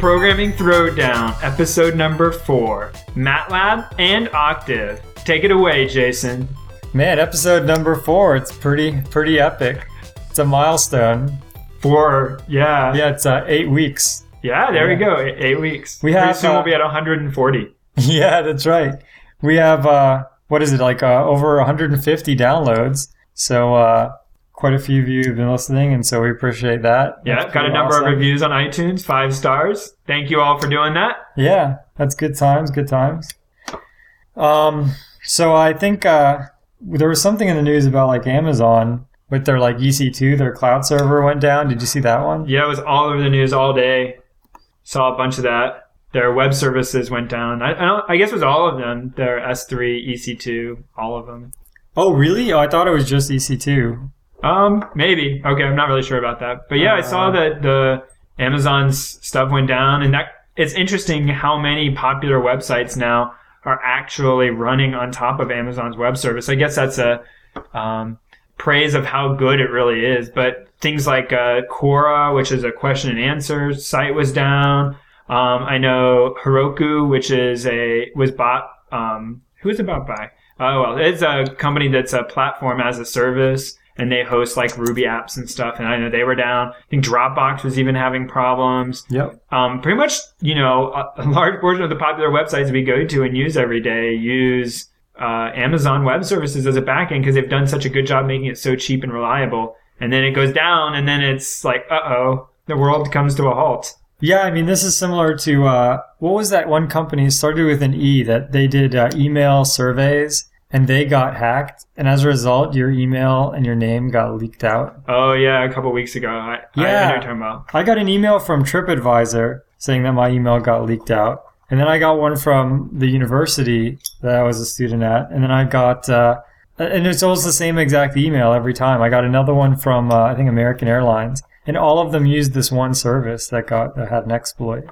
Programming Throwdown, episode number four MATLAB and Octave. Take it away, Jason. Man, episode number four. It's pretty pretty epic. It's a milestone. Four, yeah. Yeah, it's uh, eight weeks. Yeah, there we go. Eight, eight weeks. We Pretty have, soon uh, we'll be at 140. Yeah, that's right. We have uh, what is it like uh, over 150 downloads. So uh, quite a few of you have been listening, and so we appreciate that. Yeah, That's got a number of reviews on iTunes, five stars. Thank you all for doing that. Yeah, that's good times. Good times. Um, so I think uh, there was something in the news about like Amazon with their like EC2, their cloud server went down. Did you see that one? Yeah, it was all over the news all day. Saw a bunch of that. Their web services went down. I, I, don't, I guess it was all of them. Their S3, EC2, all of them. Oh, really? Oh, I thought it was just EC2. Um, maybe. Okay, I'm not really sure about that. But yeah, I saw Uh. that the Amazon's stuff went down, and that it's interesting how many popular websites now are actually running on top of Amazon's web service. I guess that's a um, praise of how good it really is. But things like uh, Quora, which is a question and answer site, was down. Um, I know Heroku, which is a was bought. Um, who is it bought by? Oh well, it's a company that's a platform as a service, and they host like Ruby apps and stuff. And I know they were down. I think Dropbox was even having problems. Yep. Um, pretty much, you know, a, a large portion of the popular websites we go to and use every day use uh, Amazon Web Services as a backend because they've done such a good job making it so cheap and reliable. And then it goes down, and then it's like, uh oh, the world comes to a halt. Yeah, I mean, this is similar to uh, what was that one company started with an E that they did uh, email surveys and they got hacked, and as a result, your email and your name got leaked out. Oh yeah, a couple weeks ago. I, I, I know Yeah. about. I got an email from TripAdvisor saying that my email got leaked out, and then I got one from the university that I was a student at, and then I got. Uh, and it's always the same exact email every time. I got another one from uh, I think American Airlines, and all of them used this one service that got that had an exploit.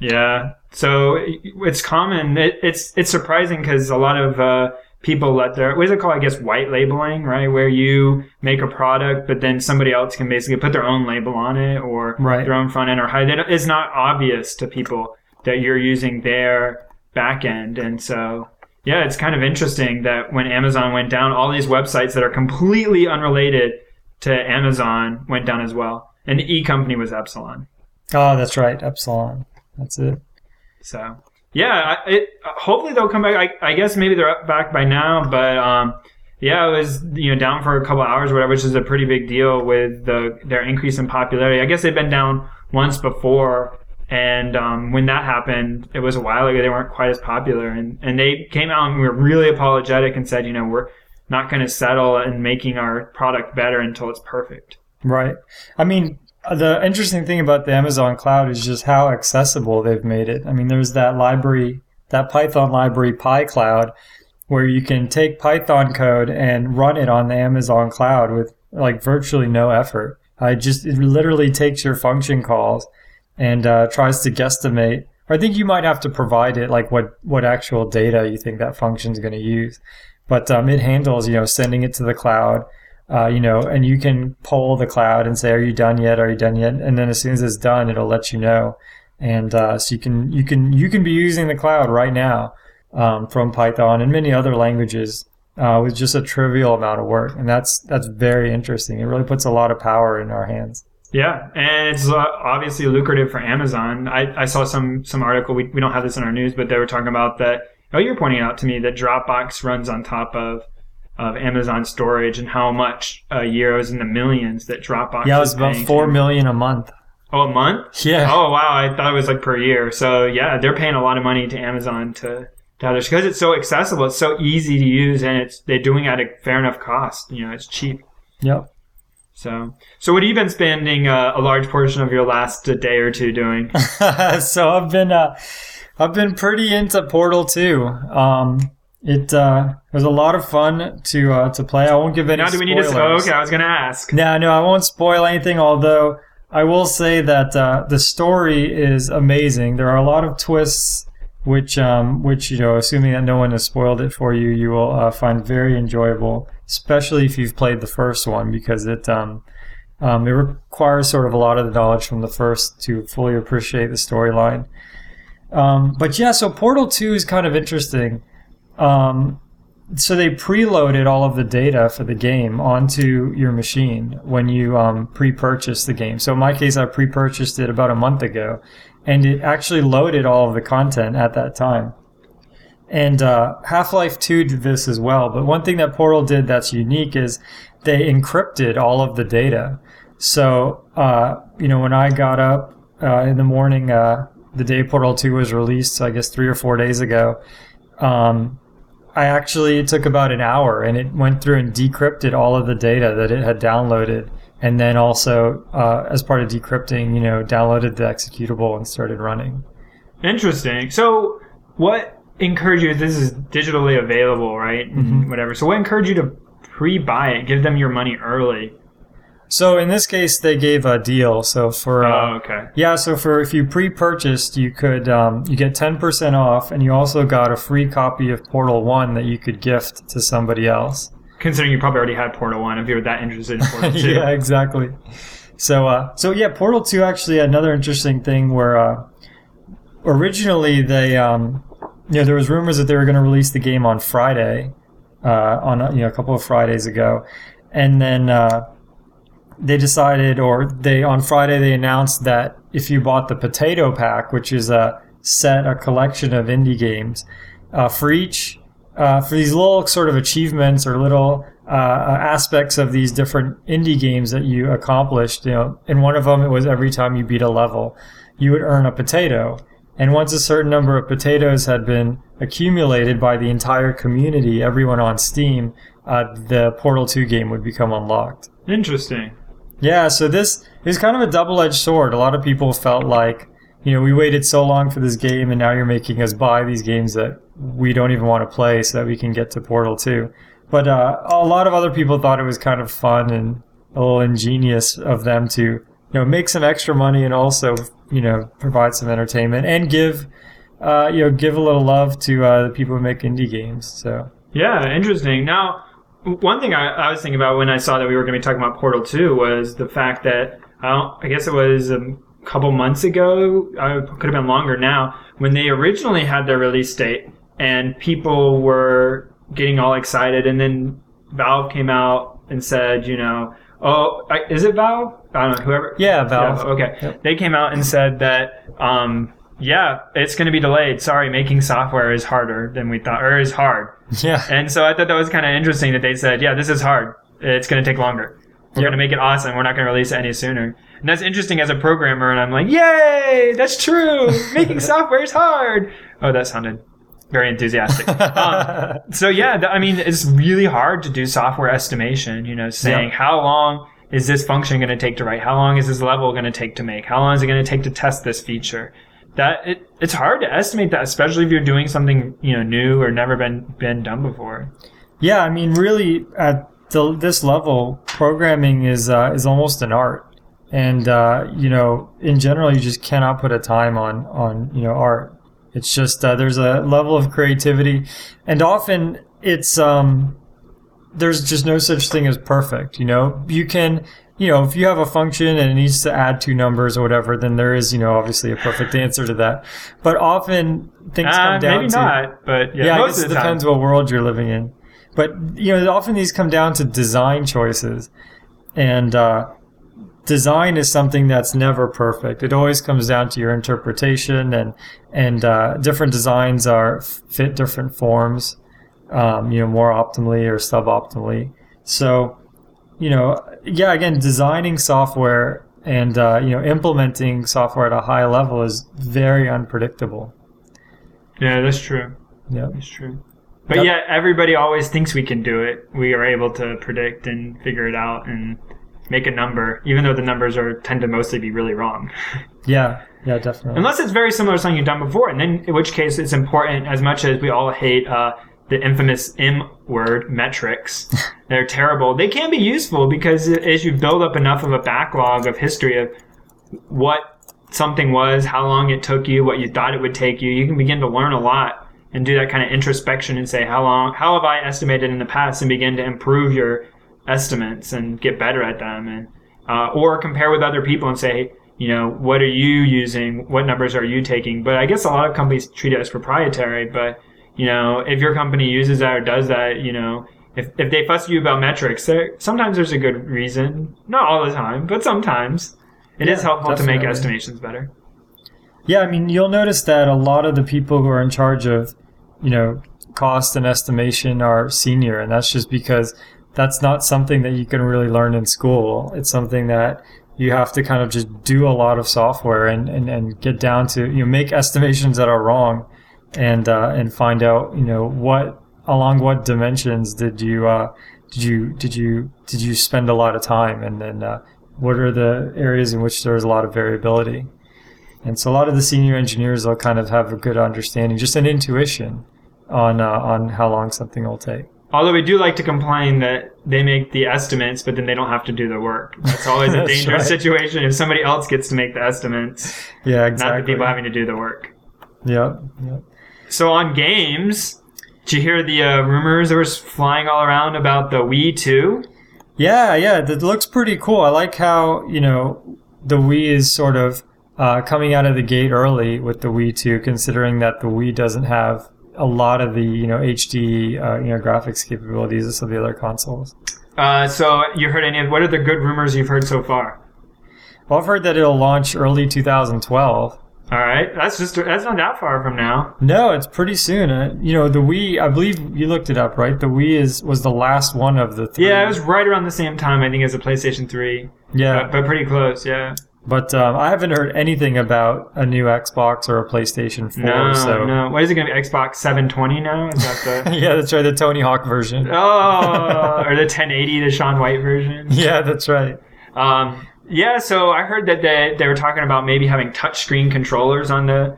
Yeah. So it's common. It, it's it's surprising because a lot of uh, people let their what is it called? I guess white labeling, right? Where you make a product, but then somebody else can basically put their own label on it or Right. their own front end or hide it. It's not obvious to people that you're using their back end, and so. Yeah, it's kind of interesting that when Amazon went down, all these websites that are completely unrelated to Amazon went down as well. And the e company was Epsilon. Oh, that's right, Epsilon. That's it. So yeah, it, hopefully they'll come back. I, I guess maybe they're back by now, but um, yeah, it was you know down for a couple hours, or whatever, which is a pretty big deal with the their increase in popularity. I guess they've been down once before, and um, when that happened, it was a while ago. They weren't quite as popular, and and they came out and were really apologetic and said, you know, we're not going to settle in making our product better until it's perfect. Right. I mean, the interesting thing about the Amazon cloud is just how accessible they've made it. I mean, there's that library, that Python library PiCloud, where you can take Python code and run it on the Amazon cloud with like virtually no effort. I just, it literally takes your function calls and uh, tries to guesstimate. I think you might have to provide it like what, what actual data you think that function is going to use. But um, it handles, you know, sending it to the cloud, uh, you know, and you can poll the cloud and say, "Are you done yet? Are you done yet?" And then as soon as it's done, it'll let you know. And uh, so you can you can you can be using the cloud right now um, from Python and many other languages uh, with just a trivial amount of work, and that's that's very interesting. It really puts a lot of power in our hands. Yeah, and it's uh, obviously lucrative for Amazon. I, I saw some some article. We, we don't have this in our news, but they were talking about that. Oh, you're pointing out to me that Dropbox runs on top of of Amazon storage and how much a year is in the millions that Dropbox. Yeah, it was about four to- million a month. Oh, a month? Yeah. Oh, wow! I thought it was like per year. So yeah, they're paying a lot of money to Amazon to to have this because it's so accessible. It's so easy to use, and it's they're doing it at a fair enough cost. You know, it's cheap. Yep. So, so what have you been spending uh, a large portion of your last uh, day or two doing? so I've been uh, I've been pretty into Portal 2. Um, it uh, was a lot of fun to uh, to play. I won't give any now, do we need to? Oh, spoilers. okay, I was gonna ask. No, no, I won't spoil anything. Although I will say that uh, the story is amazing. There are a lot of twists, which, um, which you know, assuming that no one has spoiled it for you, you will uh, find very enjoyable. Especially if you've played the first one, because it, um, Um, it requires sort of a lot of the knowledge from the first to fully appreciate the storyline. Um, but yeah, so Portal 2 is kind of interesting. Um, so they preloaded all of the data for the game onto your machine when you um, pre-purchased the game. So in my case, I pre-purchased it about a month ago, and it actually loaded all of the content at that time. And uh, Half-Life 2 did this as well. But one thing that Portal did that's unique is they encrypted all of the data. So uh, you know, when I got up uh, in the morning, uh, the day Portal 2 was released, I guess three or four days ago. Um, I actually it took about an hour and it went through and decrypted all of the data that it had downloaded and then also uh, as part of decrypting you know downloaded the executable and started running Interesting. So, what encouraged you? This is digitally available, right? And Whatever. So, what encouraged you to pre-buy it? Give them your money early. So in this case they gave a deal so for uh, Oh, okay. yeah so for if you pre-purchased you could um, you get 10% off and you also got a free copy of portal 1 that you could gift to somebody else Considering you probably already had Portal One, if you were that interested in Portal Two. yeah, exactly. So, uh, so yeah, Portal Two actually another interesting thing where uh, originally they, um, you know, there was rumors that they were going to release the game on Friday, uh, on you know a couple of Fridays ago, and then uh, they decided, or they on Friday they announced that if you bought the Potato Pack, which is a set, a collection of indie games, uh, for each uh, for these little sort of achievements or little uh, aspects of these different indie games that you accomplished. You know, in one of them, it was every time you beat a level, you would earn a potato. And once a certain number of potatoes had been accumulated by the entire community, everyone on Steam, uh, the Portal 2 game would become unlocked. Interesting. Yeah, so this is kind of a double edged sword. A lot of people felt like, you know, we waited so long for this game and now you're making us buy these games that we don't even want to play so that we can get to Portal 2. But uh, a lot of other people thought it was kind of fun and a little ingenious of them to, you know, make some extra money and also, you know, provide some entertainment and give, uh, you know, give a little love to uh, the people who make indie games. So, Yeah, interesting. Now, one thing I, I was thinking about when I saw that we were going to be talking about Portal 2 was the fact that I, don't, I guess it was a couple months ago, uh, could have been longer now, when they originally had their release date and people were getting all excited, and then Valve came out and said, you know, oh, is it Valve? I don't know, whoever. yeah, Valve. Yeah, okay. Yep. They came out and said that, um, yeah, it's going to be delayed. Sorry, making software is harder than we thought, or is hard. Yeah. And so I thought that was kind of interesting that they said, yeah, this is hard. It's going to take longer. We're Yep. going to make it awesome. We're not going to release it any sooner. And that's interesting as a programmer. And I'm like, yay, that's true. Making software is hard. Oh, that sounded very enthusiastic. um, so yeah, th- I mean, it's really hard to do software estimation, you know, saying Yeah. how long is this function going to take to write? How long is this level going to take to make? How long is it going to take to test this feature? That it, it's hard to estimate that, especially if you're doing something you know new or never been been done before. Yeah, I mean, really, at the, this level, programming is uh, is almost an art, and uh, you know, in general, you just cannot put a time on on you know art. It's just uh, there's a level of creativity, and often it's um, there's just no such thing as perfect. You know, you can. You know, if you have a function and it needs to add two numbers or whatever, then there is, you know, obviously a perfect answer to that. But often things Uh, come down to maybe to not, but yeah, yeah, I guess of it the time. depends what world you're living in. But you know, often these come down to design choices, and uh, design is something that's never perfect. It always comes down to your interpretation, and and uh, different designs are fit different forms, um, you know, more optimally or suboptimally. So, you know, yeah, again, designing software and uh, you know implementing software at a high level is very unpredictable. Yeah, that's true. Yeah. That's true. But Yep. yeah, everybody always thinks we can do it. We are able to predict and figure it out and make a number, even though the numbers are tend to mostly be really wrong. Yeah, yeah, definitely. Unless it's very similar to something you've done before, and then in which case it's important as much as we all hate uh, the infamous M word metrics. They're terrible. They can be useful because as you build up enough of a backlog of history of what something was, how long it took you, what you thought it would take you, you can begin to learn a lot and do that kind of introspection and say how long, how have I estimated in the past, and begin to improve your estimates and get better at them and uh, or compare with other people and say, you know, what are you using? What numbers are you taking? But I guess a lot of companies treat it as proprietary. But you know, if your company uses that or does that, you know, if, if they fuss you about metrics, sometimes there's a good reason. Not all the time, but sometimes it is Yeah, helpful to make estimations better. Yeah, I mean, you'll notice that a lot of the people who are in charge of, you know, cost and estimation are senior, and that's just because that's not something that you can really learn in school. It's something that you have to kind of just do a lot of software and, and, and get down to, you know, make estimations that are wrong and, uh, and find out, you know, what, along what dimensions did you, uh, did you, did you, did you spend a lot of time? And then, uh, what are the areas in which there's a lot of variability? And so a lot of the senior engineers will kind of have a good understanding, just an intuition on uh, on how long something will take. Although we do like to complain that they make the estimates, but then they don't have to do the work. That's always a That's dangerous right. situation if somebody else gets to make the estimates, Yeah, exactly not the people having to do the work. Yep. yep. So on games, did you hear the uh, rumors that was flying all around about the Wii 2? Yeah, yeah, that looks pretty cool. I like how you know the Wii is sort of uh, coming out of the gate early with the Wii 2, considering that the Wii doesn't have a lot of the you know HD uh, you know graphics capabilities of some of the other consoles. Uh, so you heard any of what are the good rumors you've heard so far? Well, I've heard that it'll launch early 2012. All right, that's just that's not that far from now. No, it's pretty soon. Uh, you know, the Wii. I believe you looked it up, right? The Wii is was the last one of the three. Yeah, it was right around the same time I think as the PlayStation 3, Yeah, but, but pretty close. Yeah. but um, I haven't heard anything about a new Xbox or a PlayStation Four. No, so no. What is it going to be? Xbox 720 now? Is that the yeah, that's right. The Tony Hawk version. oh, or the 1080, the Shaun White version? Yeah, that's right. Um, yeah, so I heard that they, they were talking about maybe having touchscreen controllers on the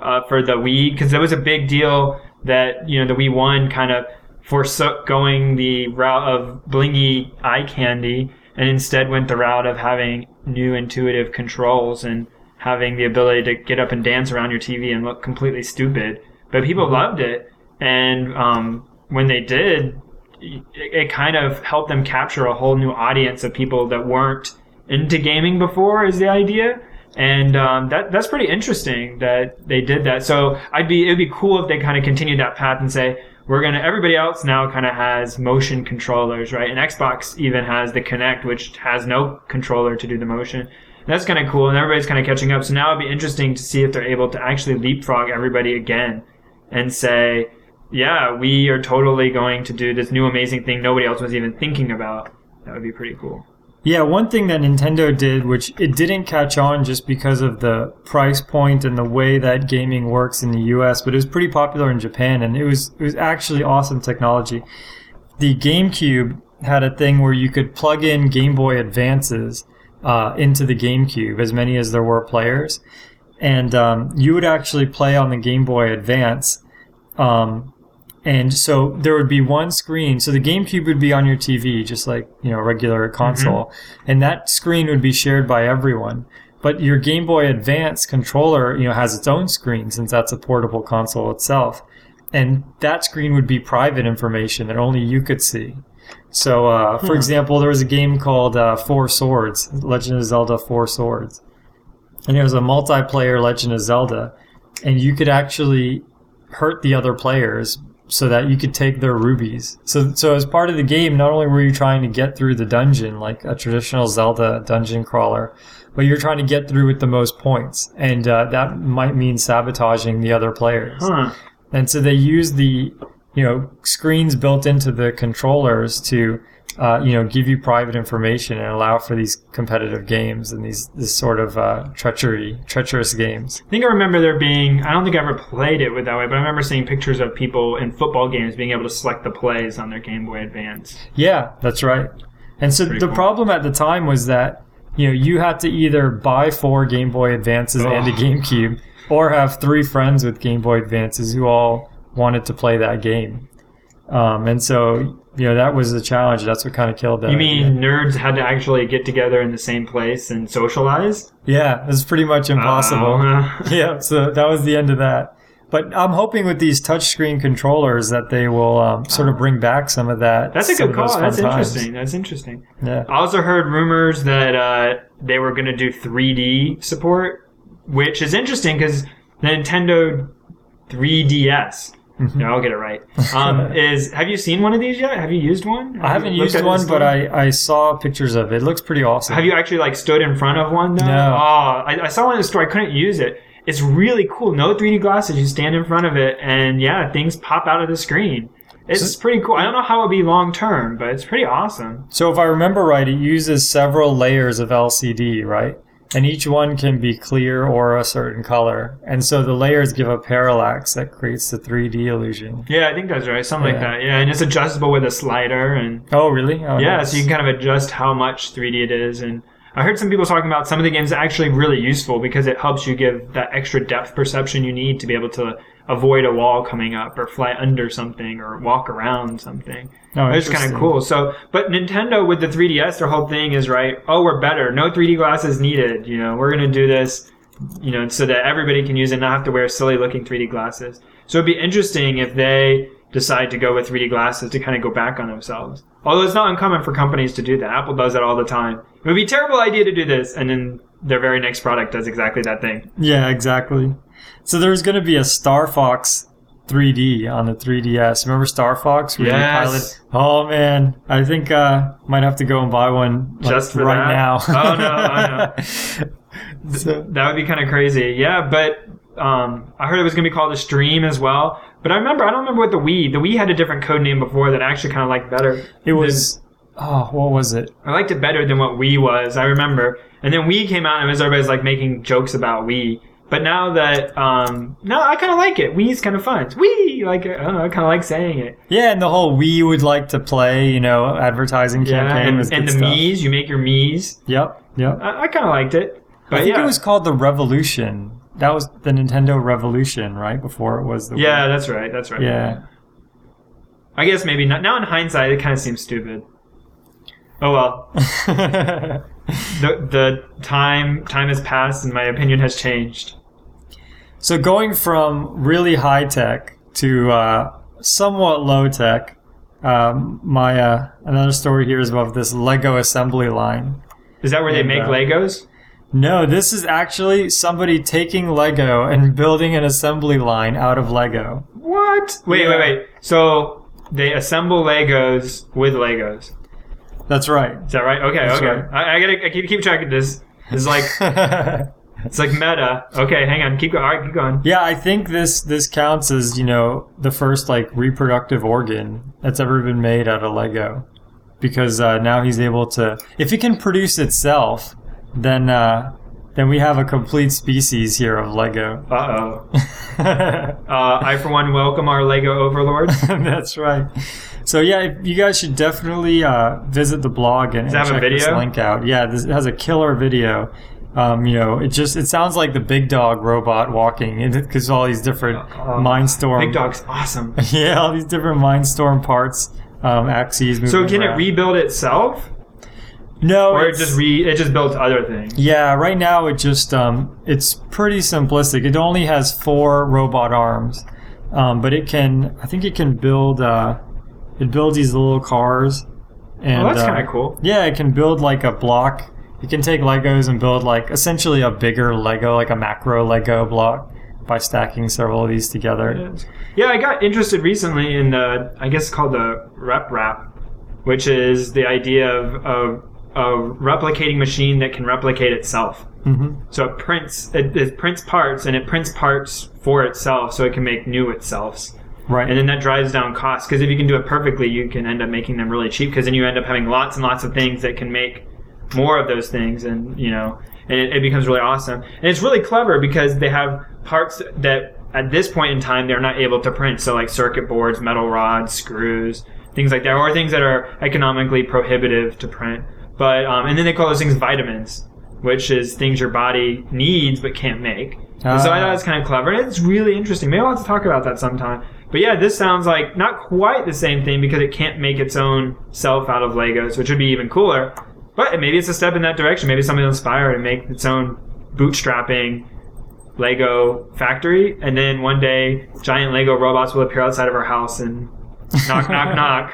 uh, for the Wii because there was a big deal that you know the Wii One kind of forsook going the route of blingy eye candy and instead went the route of having new intuitive controls and having the ability to get up and dance around your TV and look completely stupid. But people loved it, and um, when they did, it, it kind of helped them capture a whole new audience of people that weren't into gaming before is the idea. And um, that that's pretty interesting that they did that. So i'd be it'd be cool if they kind of continued that path and say we're gonna everybody else now kind of has motion controllers right? And xbox even has the Kinect, which has no controller to do the motion. That's kind of cool and everybody's kind of catching up. So now it'd be interesting to see if they're able to actually leapfrog everybody again and say yeah we are totally going to do this new amazing thing nobody else was even thinking about. That would be pretty cool Yeah, one thing that Nintendo did, which it didn't catch on just because of the price point and the way that gaming works in the US, but it was pretty popular in Japan and it was it was actually awesome technology. The GameCube had a thing where you could plug in Game Boy Advances uh, into the GameCube, as many as there were players, and um, you would actually play on the Game Boy Advance. Um, and so there would be one screen. So the GameCube would be on your TV, just like, you know, a regular console. And that screen would be shared by everyone. But your Game Boy Advance controller, you know, has its own screen since that's a portable console itself. And that screen would be private information that only you could see. So, uh, for example, there was a game called uh, Four Swords, Legend of Zelda Four Swords. And it was a multiplayer Legend of Zelda. And you could actually hurt the other players so that you could take their rubies. So, so as part of the game, not only were you trying to get through the dungeon like a traditional Zelda dungeon crawler, but you're trying to get through with the most points, and uh, that might mean sabotaging the other players. huh And so they use the you know screens built into the controllers to uh, you know give you private information and allow for these competitive games and these this sort of uh, treachery treacherous games. I think I remember there being, I don't think I ever played it with that way, but I remember seeing pictures of people in football games being able to select the plays on their Game Boy Advance. Yeah, that's right. And so Pretty the cool. problem at the time was that you know you had to either buy four Game Boy Advances and a Ugh. GameCube, or have three friends with Game Boy Advances who all wanted to play that game. Um, and so you know that was the challenge. That's what kind of killed that. You idea. mean nerds had to actually get together in the same place and socialize? Yeah, it's pretty much impossible. Uh, yeah, so that was the end of that. But I'm hoping with these touchscreen controllers that they will um, sort of bring back some of that. That's a good call. That's times. interesting. That's interesting. Yeah. I also heard rumors that uh, they were going to do 3D support, which is interesting because Nintendo 3DS. Mm-hmm. Yeah, I'll get it right. Um, is have you seen one of these yet? Have you used one? I haven't Have you looked used one, but I, I saw pictures of it. It looks pretty awesome. Have you actually like stood in front of one though? No. Oh, I, I saw one in the store. I couldn't use it. It's really cool. No 3D glasses. You stand in front of it, and yeah, things pop out of the screen. It's pretty cool. I don't know how it'll be long term, but it's pretty awesome. So if I remember right, it uses several layers of LCD, right? And each one can be clear or a certain color. And so the layers give a parallax that creates the 3D illusion. Yeah, I think that's right. Something like that. Yeah, and it's adjustable with a slider, and Oh, really? Oh, yeah, nice. so you can kind of adjust how much 3D it is. And I heard some people talking about some of the games actually really useful because it helps you give that extra depth perception you need to be able to avoid a wall coming up or fly under something or walk around something. Oh, It's kind of cool. So, but Nintendo with the 3DS, their whole thing is right. Oh, we're better. No 3D glasses needed. You know, we're gonna do this. You know, so that everybody can use it, and not have to wear silly looking 3D glasses. So it'd be interesting if they decide to go with 3D glasses to kind of go back on themselves. Although it's not uncommon for companies to do that. Apple does that all the time. It would be a terrible idea to do this, and then their very next product does exactly that thing. Yeah, exactly. So there's going to be a Star Fox 3D on the 3DS. Remember Star Fox? Yes. pilot- Oh man, I think uh might have to go and buy one like, Just right that? now. Oh, no, oh, so, That would be kind of crazy. Yeah, but um, I heard it was going to be called a stream as well. But I remember, I don't remember what the Wii. The Wii had a different code name before that I actually kind of liked better. it was oh, what was it? I liked it better than what Wii was. I remember. And then Wii came out and it was everybody's like making jokes about Wii. But now that um, no, I kind of like it. Wii's kind of fun. It's Wii, like I don't know, I kind of like saying it. Yeah, and the whole we would like to play, you know, advertising Yeah, campaign and, and the stuff. Mii's, you make your Mii's. Yep, yep. I, I kind of liked it. But I think yeah, it was called the Revolution. That was the Nintendo Revolution, right? Before it was the yeah, that's right. That's right. yeah. I guess maybe not. Now in hindsight, it kind of seems stupid. Oh well. the the time time has passed and my opinion has changed. so going from really high tech to uh, somewhat low tech, um, my uh, another story here is about this Lego assembly line. Is that where they make uh, Legos? No, this is actually somebody taking Lego and building an assembly line out of Lego. What? Wait, Yeah. wait, wait. So they assemble Legos with Legos. That's right. Is that right? Okay, That's okay. right. I, I gotta I keep keep track of this. It's like it's like meta. Okay, hang on. Keep going. All right, keep going. Yeah, I think this this counts as you know the first like reproductive organ that's ever been made out of Lego, because uh, now he's able to. If it can produce itself, then uh, then we have a complete species here of Lego. Uh oh. Uh, I for one welcome our Lego overlords. that's right. So yeah, you guys should definitely uh, visit the blog and, and check this link out. Yeah, this it has a killer video. Um, you know, it just it sounds like the big dog robot walking because all these different Uh, Mindstorm Big Dog's awesome. yeah, all these different Mindstorm parts, um, axes. So can it rebuild itself, No, or it just re it just builds other things? yeah. Right now, it just um, it's pretty simplistic. It only has four robot arms, um, but it can. I think it can build. Uh, it builds these little cars. And, Oh, that's uh, kind of cool. Yeah, it can build like a block. You can take Legos and build like essentially a bigger Lego, like a macro Lego block, by stacking several of these together. Yeah, I got interested recently in the, I guess it's called the RepRap, which is the idea of, of a replicating machine that can replicate itself. hmm So it prints, it, it prints parts and it prints parts for itself so it can make new itself. Right. And then that drives down costs because if you can do it perfectly, you can end up making them really cheap because then you end up having lots and lots of things that can make more of those things and, you know, and it, it becomes really awesome. And it's really clever because they have parts that at this point in time they're not able to print. So like circuit boards, metal rods, screws, things like that, or things that are economically prohibitive to print. But, um, and then they call those things vitamins, which is things your body needs but can't make. And so I thought Ah. it's kind of clever. And it's really interesting. Maybe I'll have to talk about that sometime. But yeah, this sounds like not quite the same thing because it can't make its own self out of Legos, which would be even cooler. But maybe it's a step in that direction. Maybe something will inspire it and make its own bootstrapping Lego factory, and then one day giant Lego robots will appear outside of our house and knock, knock, knock.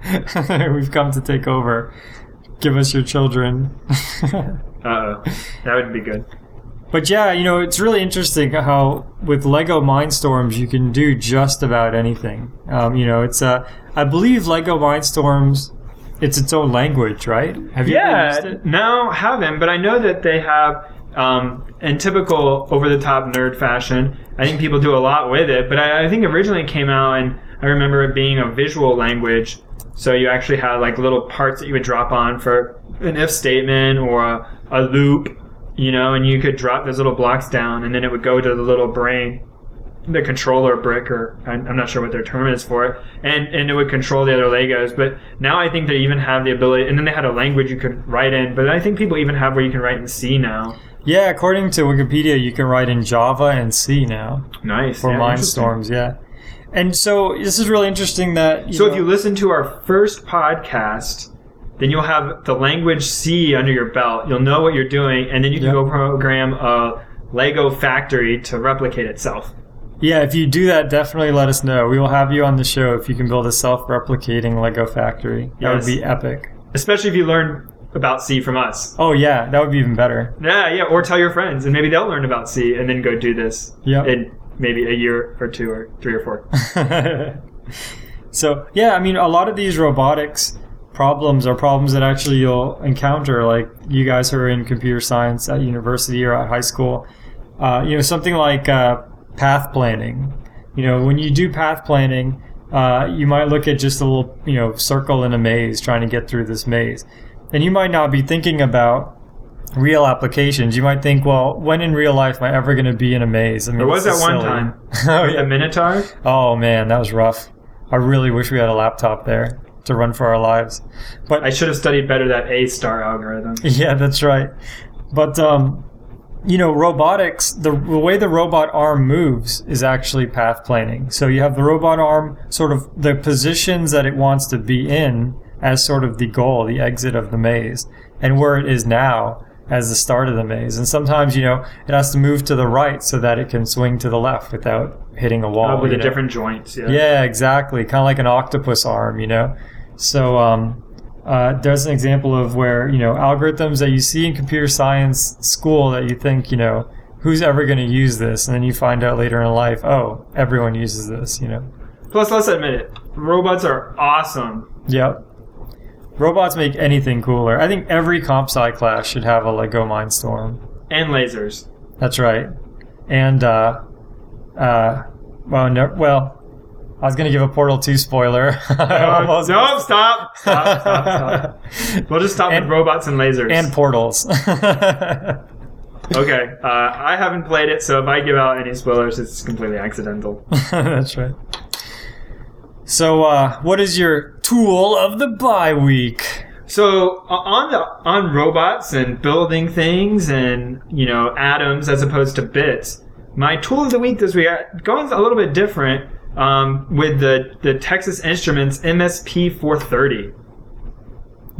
We've come to take over. Give us your children. Uh oh, that would be good. But yeah, you know, it's really interesting how with Lego Mindstorms you can do just about anything. Um, you know, it's uh, I believe Lego Mindstorms, it's its own language, right? Have you ever Yeah, used it? no, haven't, but I know that they have. Um, in typical over-the-top nerd fashion, I think people do a lot with it. But I, I think originally it came out, and I remember it being a visual language. So you actually had like little parts that you would drop on for an if statement or a, a loop, you know, and you could drop those little blocks down, and then it would go to the little brain, the controller brick, or I'm not sure what their term is for it, and and it would control the other Legos. But now I think they even have the ability, and then they had a language you could write in. But I think people even have where you can write in C now. Yeah, according to Wikipedia, you can write in Java and C now Nice for yeah. Mindstorms. Yeah, and so this is really interesting that. You So know, if you listen to our first podcast, then you'll have the language C under your belt. You'll know what you're doing, and then you can Yep. go program a Lego factory to replicate itself. yeah, if you do that, definitely let us know. We will have you on the show if you can build a self-replicating Lego factory. That Yes. would be epic. Especially if you learn about C from us. Oh yeah, that would be even better. Yeah, yeah. Or tell your friends, and maybe they'll learn about C, and then go do this Yeah. in maybe a year or two or three or four. so yeah, I mean, a lot of these robotics problems are problems that actually you'll encounter, like you guys who are in computer science at university or at high school. Uh, you know, something like uh, path planning. You know, when you do path planning, uh, you might look at just a little, you know, circle in a maze trying to get through this maze, and you might not be thinking about real applications. You might think, well, when in real life am I ever going to be in a maze? I mean, There was that one silly. time. oh yeah, the Minotaur. Oh man, that was rough. I really wish we had a laptop there to run for our lives. But I should have studied better that A star algorithm. yeah, that's right. But um, you know, robotics, the, the way the robot arm moves is actually path planning. So you have the robot arm sort of the positions that it wants to be in as sort of the goal, the exit of the maze, and where it is now as the start of the maze. And sometimes, you know, it has to move to the right so that it can swing to the left without hitting a wall. Uh, with the know? different joints. Yeah. Yeah, exactly. Kind of like an octopus arm, you know. So um, uh, there's an example of where you know algorithms that you see in computer science school that you think you know who's ever going to use this, and then you find out later in life, oh, everyone uses this, you know. Plus, let's admit it, robots are awesome. Yep. Robots make anything cooler. I think every comp sci class should have a Lego Mindstorm. And lasers. That's right. And uh, uh, well, no, well, I was gonna give a Portal Two spoiler. I almost- no, stop. Stop, stop, stop. We'll just stop And- with robots and lasers. and portals. okay, uh, I haven't played it, so if I give out any spoilers, it's completely accidental. That's right. So, uh, what is your tool of the bye week? So uh, on the on robots and building things and you know atoms as opposed to bits, my tool of the week this week going a little bit different um, with the the Texas Instruments MSP 430.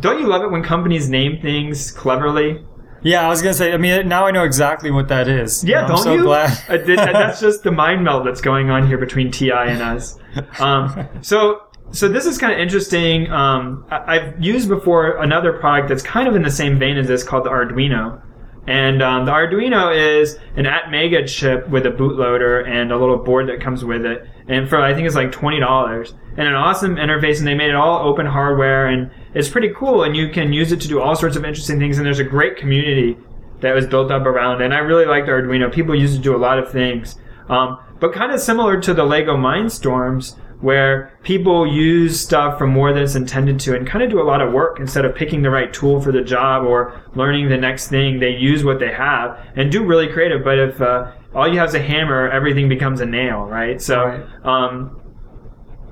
Don't you love it when companies name things cleverly? Yeah, I was gonna say. I mean, now I know exactly what that is. Yeah, I'm don't so you? glad. Th- that's just the mind meld that's going on here between Ti and us. Um, so, so this is kind of interesting. Um, I- I've used before another product that's kind of in the same vein as this called the Arduino. And um, the Arduino is an Atmega chip with a bootloader and a little board that comes with it. And for I think it's like twenty dollars and an awesome interface. And they made it all open hardware and it's pretty cool. And you can use it to do all sorts of interesting things. And there's a great community that was built up around it. And I really liked Arduino. People use it to do a lot of things. Um, but kind of similar to the Lego Mindstorms, where people use stuff for more than it's intended to and kind of do a lot of work instead of picking the right tool for the job or learning the next thing. They use what they have and do really creative. But if uh, all you have is a hammer, everything becomes a nail, right? So Right. um,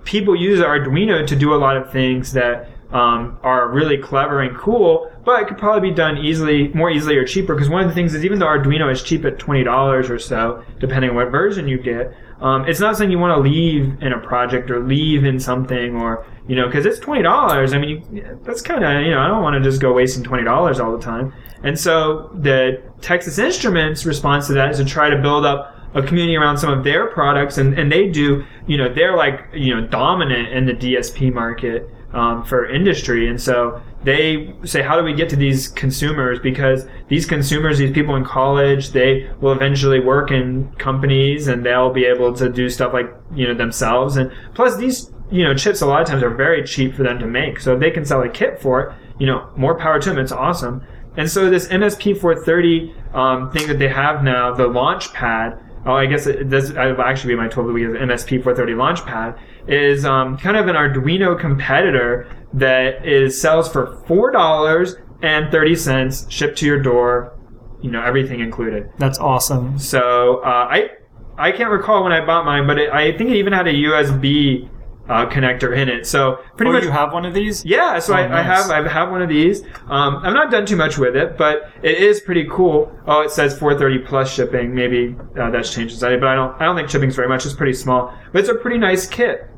people use Arduino to do a lot of things that um, are really clever and cool, but it could probably be done easily, more easily or cheaper. Because one of the things is even though Arduino is cheap at twenty dollars or so, depending on what version you get, um, it's not something you want to leave in a project or leave in something or you know because it's twenty dollars. I mean, that's kind of you know I don't want to just go wasting twenty dollars all the time. And so the Texas Instruments response to that is to try to build up a community around some of their products, and, and they do, you know, they're like, you know, dominant in the DSP market um, for industry. And so they say, how do we get to these consumers? Because these consumers, these people in college, they will eventually work in companies and they'll be able to do stuff like, you know, themselves. And plus, these, you know, chips a lot of times are very cheap for them to make. So if they can sell a kit for it, you know, more power to them. It's awesome. And so this MSP 430 um, thing that they have now, the launch pad, oh, I guess it does it'll actually be my 12 week MSP 430 Launchpad, is um, kind of an Arduino competitor that is sells for four dollars and thirty cents, shipped to your door, you know, everything included. That's awesome. So uh, I I can't recall when I bought mine, but it, I think it even had a USB uh, connector in it. So pretty oh, much you have one of these? yeah, so Oh, I, I have I have one of these. Um, I've not done too much with it, but it is pretty cool. Oh, it says 430 plus shipping. Maybe uh, that's changed slightly, but I don't I don't think shipping's very much. It's pretty small, but it's a pretty nice kit.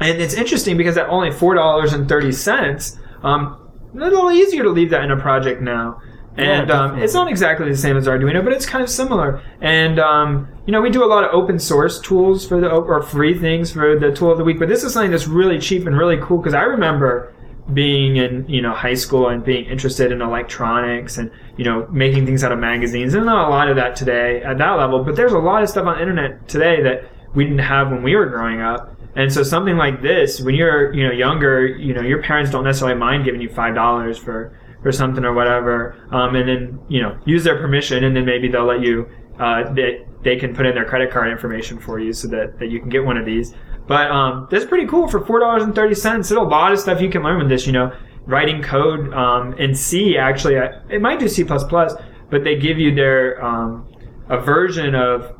And it's interesting because at only four dollars and thirty cents, um, a little easier to leave that in a project now. And Yeah, um, it's not exactly the same as Arduino, but it's kind of similar. And um, you know, we do a lot of open source tools for the or free things for the tool of the week. But this is something that's really cheap and really cool because I remember being in you know high school and being interested in electronics and you know making things out of magazines. And not a lot of that today at that level, but there's a lot of stuff on the internet today that we didn't have when we were growing up. And so something like this, when you're you know younger, you know your parents don't necessarily mind giving you five dollars for for something or whatever, um, and then you know use their permission, and then maybe they'll let you. Uh, they they can put in their credit card information for you so that, that you can get one of these. But um, that's pretty cool for four dollars and thirty cents. There's a lot of stuff you can learn with this. You know, writing code um, in C. Actually, it might do C but they give you their um, a version of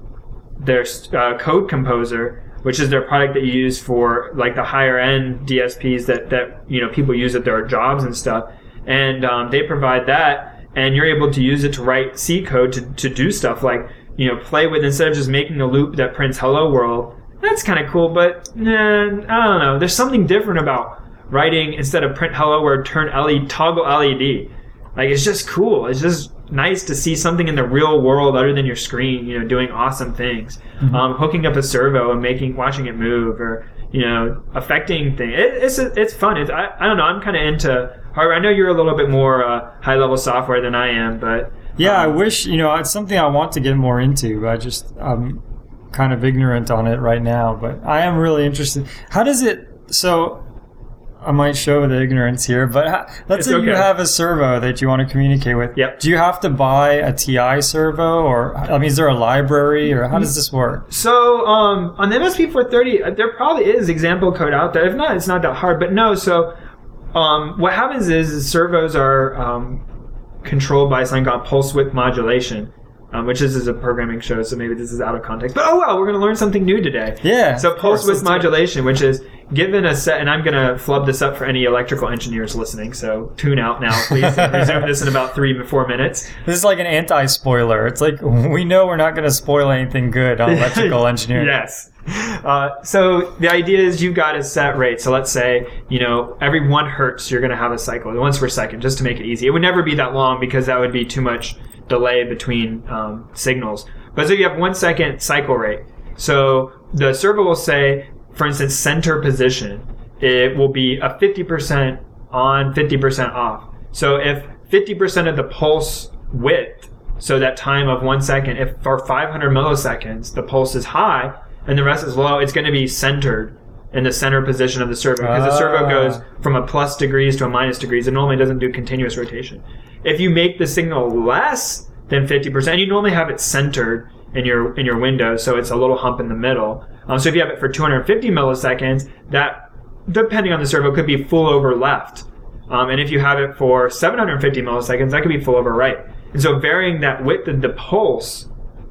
their uh, code composer which is their product that you use for like the higher end dsps that that you know people use at their jobs and stuff and um, they provide that and you're able to use it to write c code to, to do stuff like you know play with instead of just making a loop that prints hello world that's kind of cool but nah, i don't know there's something different about writing instead of print hello world turn led toggle led like it's just cool. It's just nice to see something in the real world other than your screen, you know, doing awesome things. Um, hooking up a servo and making, watching it move, or you know, affecting things. It, it's it's fun. It's I, I don't know. I'm kind of into hardware. I know you're a little bit more uh, high level software than I am, but Yeah, I um, wish you know it's something I want to get more into. I just I'm kind of ignorant on it right now, but I am really interested. How does it? So I might show the ignorance here, but ha- let's It's say you have a servo that you want to communicate with. Yep. Do you have to buy a TI servo, or I mean, is there a library, or how does this work? So um, on the MSP 430, uh, there probably is example code out there. If not, it's not that hard. But no, so um, what happens is, is servos are um, controlled by something called pulse width modulation, um, which is, is a programming show. So maybe this is out of context. But oh well, we're going to learn something new today. Yeah. So pulse width let's do it. modulation, which is given a set, and I'm going to flub this up for any electrical engineers listening. So tune out now, please. resume this in about three to four minutes. This is like an anti-spoiler. It's like we know we're not going to spoil anything good on electrical engineering. yes. Uh, so the idea is you've got a set rate. So let's say, you know, every one hertz, you're going to have a cycle, once per second, just to make it easy. It would never be that long because that would be too much delay between um, signals. But so you have one second cycle rate. So the servo will say, for instance, center position. It will be a 50% on, 50% off. So if 50% of the pulse width, so that time of one second, if for 500 milliseconds the pulse is high and the rest is low, it's going to be centered in the center position of the servo because the servo Ah. goes from a plus degrees to a minus degrees. It normally doesn't do continuous rotation. If you make the signal less than 50%, you normally have it centered in your in your window, so it's a little hump in the middle. Um, so if you have it for 250 milliseconds, that depending on the servo could be full over left. Um, and if you have it for 750 milliseconds, that could be full over right. And so varying that width of the pulse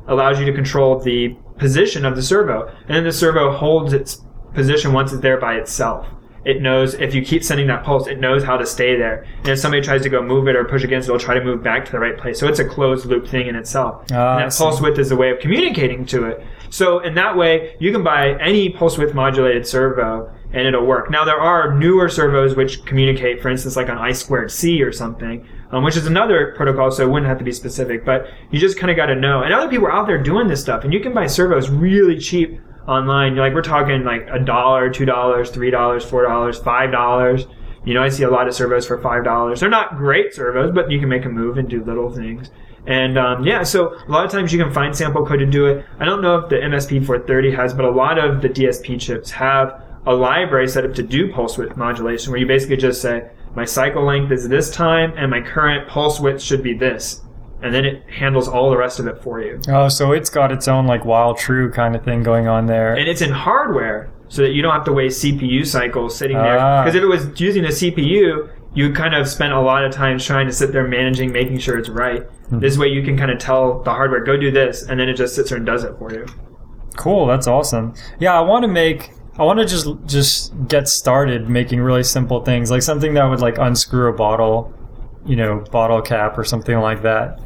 allows you to control the position of the servo. And then the servo holds its position once it's there by itself. it knows if you keep sending that pulse, it knows how to stay there. And if somebody tries to go move it or push against it, it'll try to move back to the right place. So it's a closed loop thing in itself. Ah, and that pulse width is a way of communicating to it. So in that way, you can buy any pulse width modulated servo and it'll work. Now there are newer servos which communicate, for instance, like on I squared C or something, um, which is another protocol, so it wouldn't have to be specific. But you just kind of got to know. And other people are out there doing this stuff, and you can buy servos really cheap online. Like we're talking like a dollar, two dollars, three dollars, four dollars, five dollars. You know, I see a lot of servos for five dollars. They're not great servos, but you can make a move and do little things. And um, yeah, so a lot of times you can find sample code to do it. I don't know if the MSP 430 has, but a lot of the DSP chips have a library set up to do pulse width modulation, where you basically just say my cycle length is this time, and my current pulse width should be this, and then it handles all the rest of it for you. Oh, so it's got its own like while true kind of thing going on there. and it's in hardware so that you don't have to waste CPU cycles sitting there. Ah. Because if it was using the CPU, you kind of spent a lot of time trying to sit there managing, making sure it's right. Hmm. This way, you can kind of tell the hardware, go do this, and then it just sits there and does it for you. Cool, that's awesome. Yeah, I want to make I want to just just get started making really simple things, like something that would like unscrew a bottle, you know, bottle cap or something like that,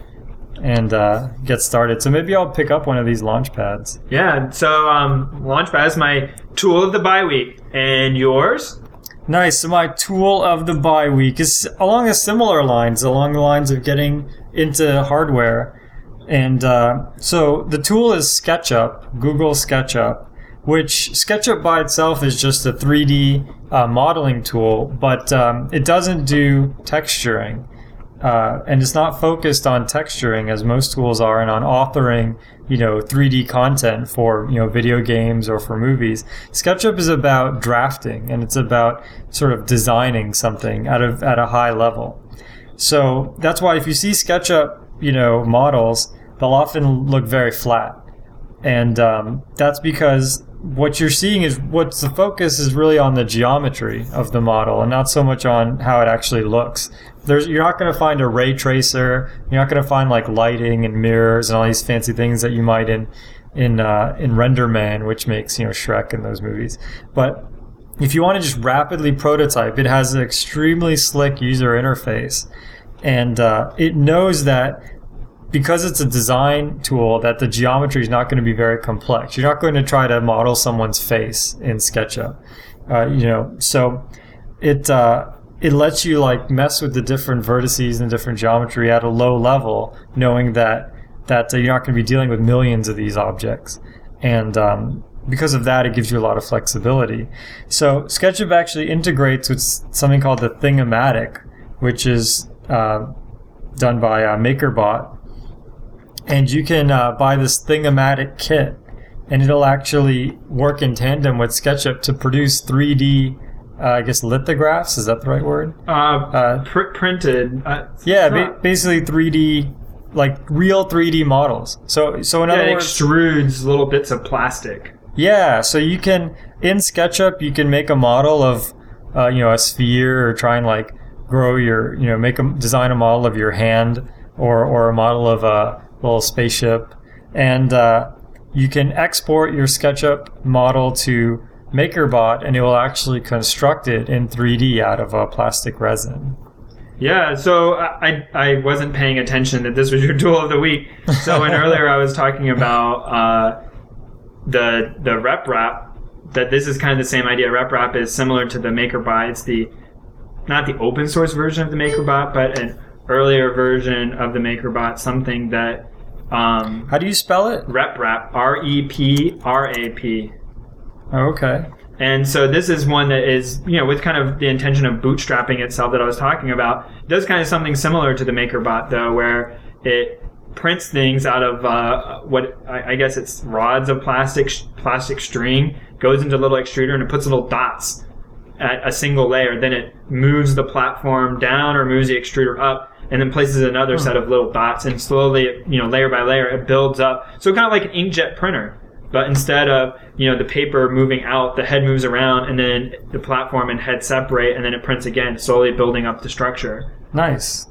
and uh, get started. So maybe I'll pick up one of these launch pads. Yeah, so um, Launchpad is my tool of the biweek, and yours? Nice. So my tool of the biweek is along a similar lines, along the lines of getting into hardware. And uh, so the tool is SketchUp, Google SketchUp, which SketchUp by itself is just a 3D uh, modeling tool, but um, it doesn't do texturing. Uh, and it's not focused on texturing as most tools are and on authoring you know 3d content for you know video games or for movies. Sketchup is about drafting and it's about sort of designing something at a, at a high level. So that's why if you see sketchup you know models they'll often look very flat. And um, that's because what you're seeing is what's the focus is really on the geometry of the model and not so much on how it actually looks. There's you're not going to find a ray tracer. You're not going to find like lighting and mirrors and all these fancy things that you might in in uh, in renderman which makes you know shrek in those movies. But if you want to just rapidly prototype it has an extremely slick user interface. And uh, it knows that because it's a design tool that the geometry is not going to be very complex. You're not going to try to model someone's face in SketchUp, uh, you know. So it uh, it lets you like mess with the different vertices and different geometry at a low level, knowing that that uh, you're not going to be dealing with millions of these objects, and um, because of that, it gives you a lot of flexibility. So SketchUp actually integrates with something called the Thingomatic, which is uh, done by uh, MakerBot, and you can uh, buy this Thingomatic kit, and it'll actually work in tandem with SketchUp to produce 3D, uh, I guess lithographs. Is that the right word? Uh, Uh, pr- printed. Uh, Yeah, ba- basically 3D, like real 3D models. So, so in yeah, other it words, extrudes little bits of plastic. Yeah, so you can in SketchUp you can make a model of uh, you know a sphere or try and like grow your you know make a design a model of your hand or or a model of a little spaceship, and uh, you can export your SketchUp model to MakerBot, and it will actually construct it in 3D out of a plastic resin. Yeah, so I, I wasn't paying attention that this was your tool of the week. So earlier I was talking about uh, the the RepRap, that this is kind of the same idea. RepRap is similar to the MakerBot. It's the not the open source version of the MakerBot, but an earlier version of the MakerBot, something that um, How do you spell it? RepRap R E P R A P. Oh, okay. And so this is one that is, you know, with kind of the intention of bootstrapping itself that I was talking about, does kind of something similar to the MakerBot though, where it prints things out of uh, what I, I guess it's rods of plastic plastic string, goes into a little extruder and it puts little dots at a single layer. Then it moves the platform down or moves the extruder up, and then places another set of little dots, and slowly, you know, layer by layer, it builds up. So kind of like an inkjet printer. But instead of you know the paper moving out, the head moves around, and then the platform and head separate, and then it prints again, slowly building up the structure. Nice.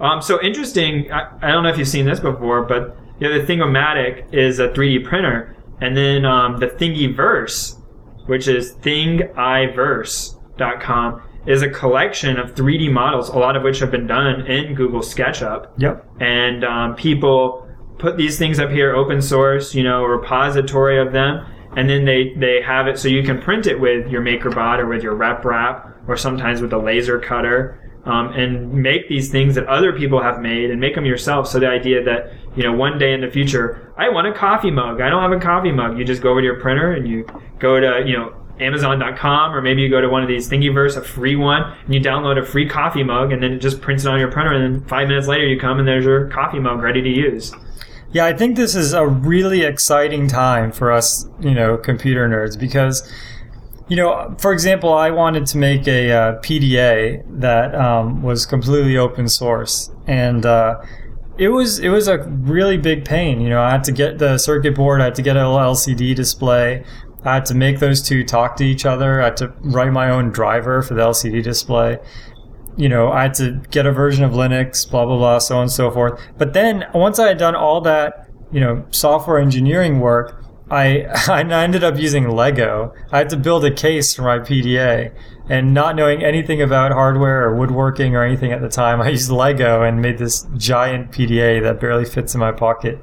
Um, so interesting. I, I don't know if you've seen this before, but you know, the Thingomatic is a 3D printer, and then um, the Thingiverse, which is Thingiverse, Amazon.com is a collection of 3D models, a lot of which have been done in Google SketchUp. Yep. And um, people put these things up here, open source, you know, a repository of them, and then they, they have it so you can print it with your MakerBot or with your RepRap or sometimes with a laser cutter. Um, and make these things that other people have made and make them yourself. So the idea that you know one day in the future, I want a coffee mug. I don't have a coffee mug. You just go over to your printer and you go to you know Amazon.com or maybe you go to one of these Thingiverse, a free one, and you download a free coffee mug, and then it just prints it on your printer. And then five minutes later, you come and there's your coffee mug ready to use. Yeah, I think this is a really exciting time for us, you know, computer nerds because you know, for example, I wanted to make a uh, PDA that um, was completely open source, and uh, it was it was a really big pain. You know, I had to get the circuit board, I had to get an LCD display, I had to make those two talk to each other, I had to write my own driver for the LCD display. You know, I had to get a version of Linux, blah blah blah, so on and so forth. But then once I had done all that, you know, software engineering work I I ended up using Lego. I had to build a case for my PDA, and not knowing anything about hardware or woodworking or anything at the time, I used Lego and made this giant PDA that barely fits in my pocket,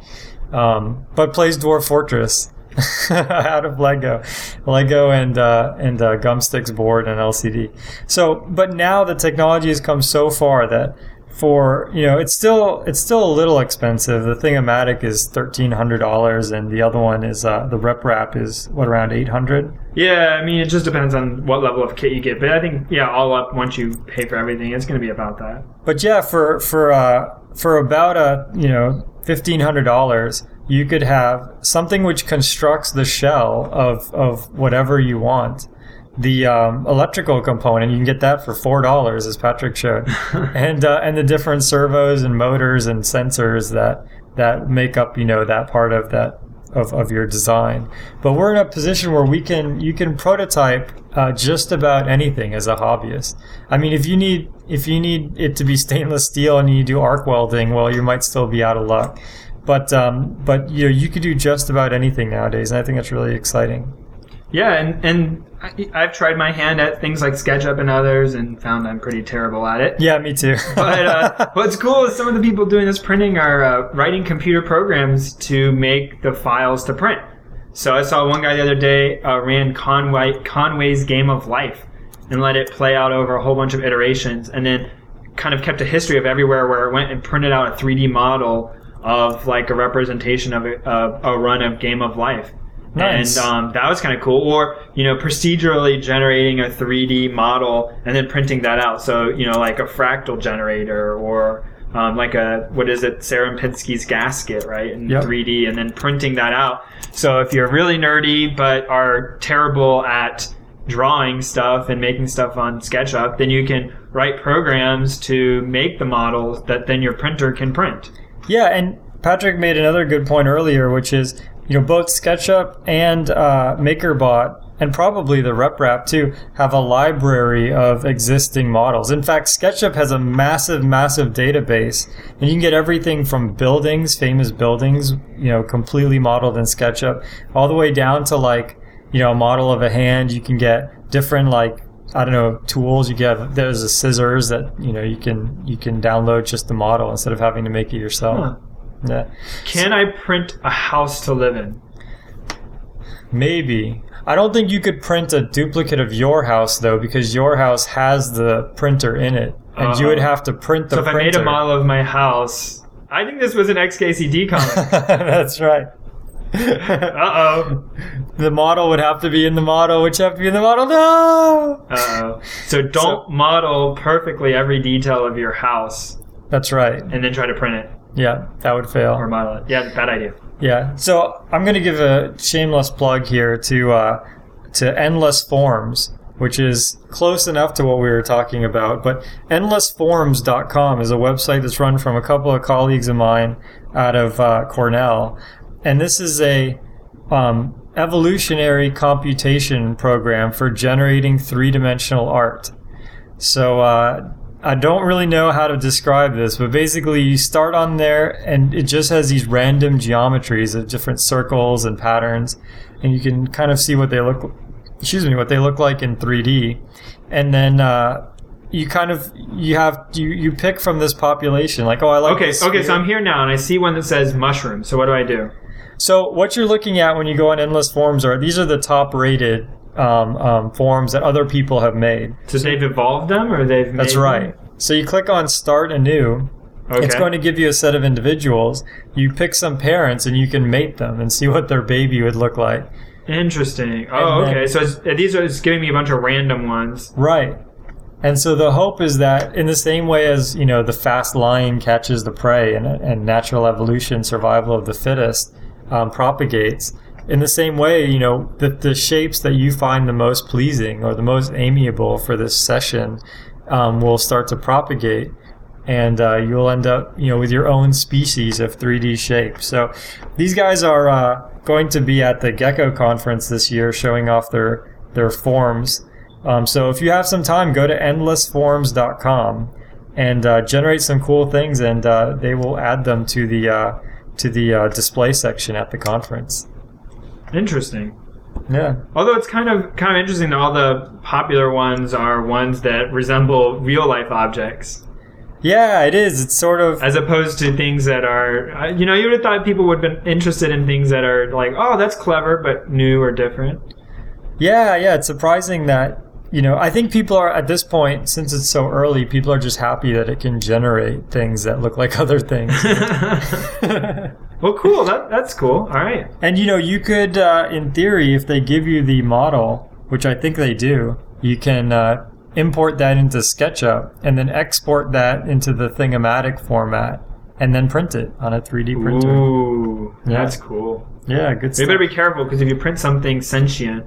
um, but plays Dwarf Fortress out of Lego, Lego and uh, and uh, Gumstix board and LCD. So, but now the technology has come so far that for you know it's still it's still a little expensive. The Thingomatic is thirteen hundred dollars, and the other one is uh, the RepRap is what around eight hundred. Yeah, I mean it just depends on what level of kit you get, but I think yeah, all up once you pay for everything, it's going to be about that. But yeah, for for uh, for about a you know fifteen hundred dollars, you could have something which constructs the shell of of whatever you want the um, electrical component. You can get that for four dollars, as Patrick showed, and uh, and the different servos and motors and sensors that that make up you know that part of that of, of your design. But we're in a position where we can you can prototype uh, just about anything as a hobbyist. I mean, if you need if you need it to be stainless steel and you do arc welding, well, you might still be out of luck. But um, but you know you could do just about anything nowadays, and I think that's really exciting. Yeah, and and I've tried my hand at things like SketchUp and others, and found I'm pretty terrible at it. Yeah, me too. but uh, what's cool is some of the people doing this printing are uh, writing computer programs to make the files to print. So I saw one guy the other day uh, ran Conway Conway's Game of Life and let it play out over a whole bunch of iterations, and then kind of kept a history of everywhere where it went and printed out a 3D model of like a representation of a, a run of Game of Life Nice. And um, that was kind of cool. Or, you know, procedurally generating a 3D model and then printing that out. So, you know, like a fractal generator or um, like a, what is it, Sarah Sierpinski's gasket, right? In yep. 3D and then printing that out. So if you're really nerdy but are terrible at drawing stuff and making stuff on SketchUp, then you can write programs to make the models that then your printer can print. Yeah, and Patrick made another good point earlier, which is you know, both SketchUp and uh, MakerBot, and probably the RepRap too, have a library of existing models. In fact, SketchUp has a massive, massive database, and you can get everything from buildings, famous buildings, you know, completely modeled in SketchUp, all the way down to like, you know, a model of a hand. You can get different like I don't know tools. You get there's a scissors that you know you can you can download just the model instead of having to make it yourself. Huh. Yeah. Can I print a house to live in? Maybe. I don't think you could print a duplicate of your house though, because your house has the printer in it, and uh, you would uh-huh. have to print the. So if printer. I made a model of my house, I think this was an XKCD comic. That's right. Uh oh. The model would have to be in the model, which have to be in the model. No. Uh oh. So don't so, model perfectly every detail of your house. That's right. And then try to print it. Yeah, that would fail. Or model it. Yeah, bad idea. Yeah. So I'm going to give a shameless plug here to uh, to Endless Forms, which is close enough to what we were talking about. But endlessforms.com is a website that's run from a couple of colleagues of mine out of uh, Cornell, and this is a um, evolutionary computation program for generating three dimensional art. So uh, I don't really know how to describe this, but basically you start on there and it just has these random geometries of different circles and patterns, and you can kind of see what they look excuse me, what they look like in 3D, and then uh, you kind of you have you you pick from this population. Like, oh, I like. Okay, this okay, so. I'm here now and I see one that says mushroom. So what do I do? So what you're looking at when you go on endless forms are these are the top rated um, um, forums that other people have made. So they've evolved them or they've That's right. So you click on start anew. Okay. It's going to give you a set of individuals. You pick some parents and you can mate them and see what their baby would look like. Interesting. Oh, then- okay. So it's, uh, these are it's giving me a bunch of random ones. Right. And so the hope is that in the same way as, you know, the fast lion catches the prey and, and natural evolution, survival of the fittest um, propagates, in the same way, you know, the, the shapes that you find the most pleasing or the most amiable for this session um, will start to propagate. And uh, you'll end up, you know, with your own species of 3D shape. So these guys are uh, going to be at the GECCO conference this year, showing off their their forms. Um, so if you have some time, go to endlessforms.com and uh, generate some cool things, and uh, they will add them to the uh, to the uh, display section at the conference. Interesting. Yeah, Although it's kind of kind of interesting that all the popular ones are ones that resemble real life objects, yeah, it is. It's sort of as opposed to things that are, uh, you know, you would have thought people would have been interested in things that are like, oh, that's clever but new or different. yeah, yeah. It's surprising that you know. I think people are at this point, since it's so early, people are just happy that it can generate things that look like other things. well, cool. That that's cool. All right. And you know, you could, uh, in theory, if they give you the model, which I think they do, you can uh, import that into SketchUp and then export that into the Thingomatic format and then print it on a 3D printer. Ooh, Yeah. that's cool. Yeah, good stuff. better be careful because if you print something sentient,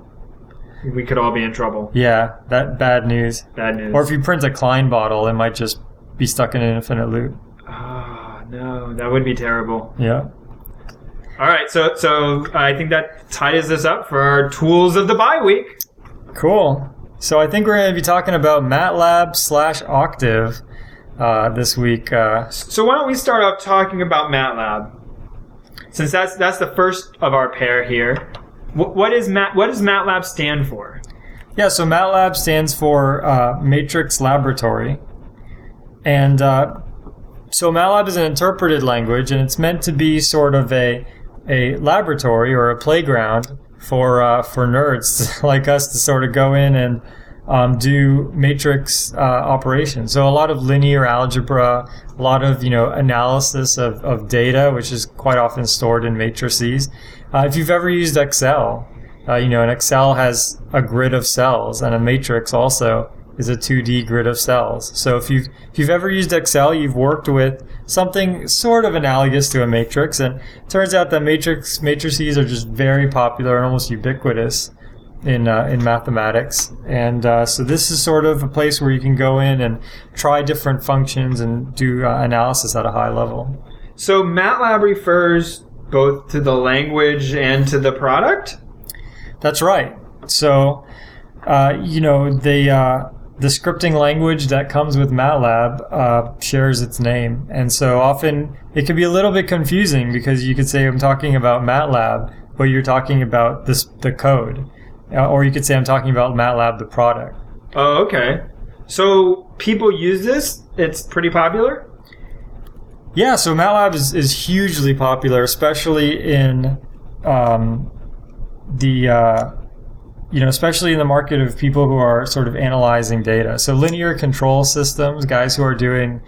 we could all be in trouble. yeah, that bad news. Bad news. Or if you print a Klein bottle, it might just be stuck in an infinite loop. oh no, that would be terrible. Yeah. All right, so so I think that ties us up for our tools of the biweek. Cool. So I think we're going to be talking about MATLAB slash Octave uh, this week. Uh, So why don't we start off talking about MATLAB? Since that's that's the first of our pair here. What, what is Mat? What does MATLAB stand for? Yeah, so MATLAB stands for uh, Matrix Laboratory. And uh, so MATLAB is an interpreted language, and it's meant to be sort of a, a laboratory or a playground for, uh, for nerds like us to sort of go in and um, do matrix uh, operations. So a lot of linear algebra, a lot of you know analysis of, of data, which is quite often stored in matrices. Uh, if you've ever used Excel, uh, you know, an Excel has a grid of cells, and a matrix also is a 2D grid of cells. So if you've if you've ever used Excel, you've worked with something sort of analogous to a matrix, and it turns out that matrix matrices are just very popular and almost ubiquitous in uh, in mathematics. And uh, so this is sort of a place where you can go in and try different functions and do uh, analysis at a high level. So MATLAB refers both to the language and to the product. That's right. So, uh, you know, the uh, the scripting language that comes with MATLAB uh, shares its name, and so often it can be a little bit confusing because you could say I'm talking about MATLAB, but you're talking about this the code, uh, or you could say I'm talking about MATLAB the product. Oh, okay. So people use this. It's pretty popular. Yeah, so MATLAB is, is hugely popular, especially in um, the uh, you know, especially in the market of people who are sort of analyzing data. So linear control systems, guys who are doing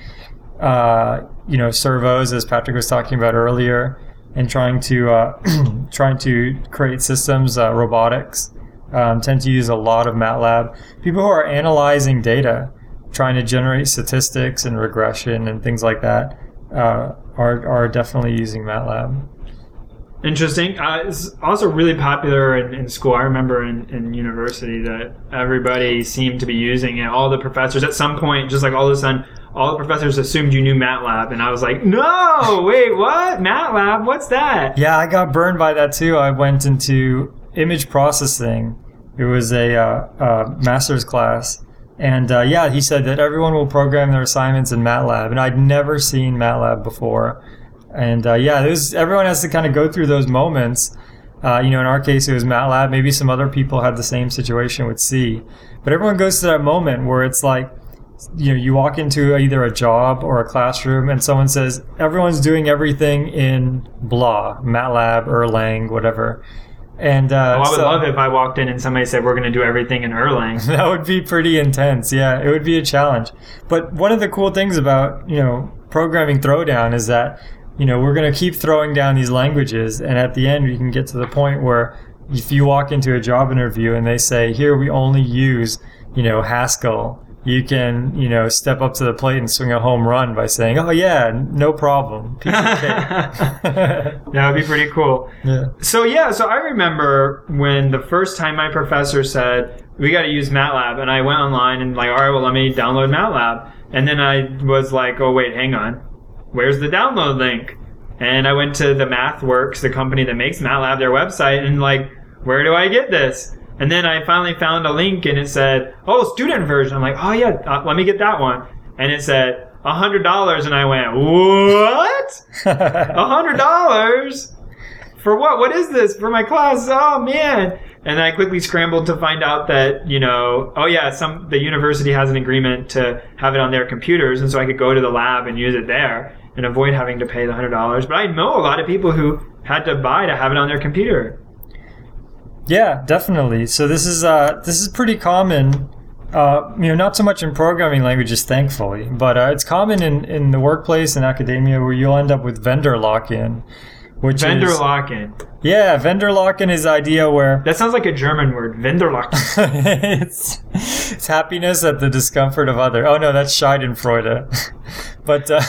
uh, you know servos, as Patrick was talking about earlier, and trying to uh, trying to create systems, uh, robotics, um, tend to use a lot of MATLAB. People who are analyzing data, trying to generate statistics and regression and things like that, uh, are are definitely using MATLAB. Interesting. Uh, it's also really popular in, in school. I remember in, in university that everybody seemed to be using it. All the professors, at some point, just like all of a sudden, all the professors assumed you knew MATLAB, and I was like, "No, wait, what? MATLAB? What's that?" Yeah, I got burned by that too. I went into image processing. It was a uh, uh, master's class, and uh, yeah, he said that everyone will program their assignments in MATLAB, and I'd never seen MATLAB before. And uh, yeah, everyone has to kind of go through those moments Uh, you know, in our case, it was MATLAB. Maybe some other people had the same situation with C. But everyone goes to that moment where it's like, you know, you walk into either a job or a classroom and someone says, everyone's doing everything in blah, MATLAB, Erlang, whatever. And uh, Oh, I would so- love it if I walked in and somebody said we're going to do everything in Erlang. that would be pretty intense. Yeah, it would be a challenge. But one of the cool things about, you know, programming throwdown is that, you know, we're going to keep throwing down these languages. And at the end, we can get to the point where if you walk into a job interview and they say, here we only use, you know, Haskell, you can, you know, step up to the plate and swing a home run by saying, oh, yeah, no problem. Piece of cake. That would be pretty cool. yeah. So yeah, so I remember when the first time my professor said we got to use MATLAB, and I went online and like, all right, well, let me download MATLAB, and then I was like, oh wait, hang on, where's the download link? And I went to the MathWorks, the company that makes MATLAB, their website, and like, where do I get this? And then I finally found a link, and it said, oh, student version. I'm like, oh yeah, uh, let me get that one. And it said hundred dollars, and I went, what? A hundred dollars for what? What is this for my class? Oh man! And I quickly scrambled to find out that you know, oh yeah, some the university has an agreement to have it on their computers, and so I could go to the lab and use it there and avoid having to pay the hundred dollars. But I know a lot of people who had to buy to have it on their computer. Yeah, definitely. So this is uh, this is pretty common. Uh, you know, not so much in programming languages, thankfully, but uh, it's common in, in the workplace and academia where you'll end up with vendor lock-in, which Vendor is lock-in. yeah, vendor lock-in is idea where That sounds like a German word. Vendor lock-in. it's, it's happiness at the discomfort of other. Oh no, that's Schadenfreude. but uh,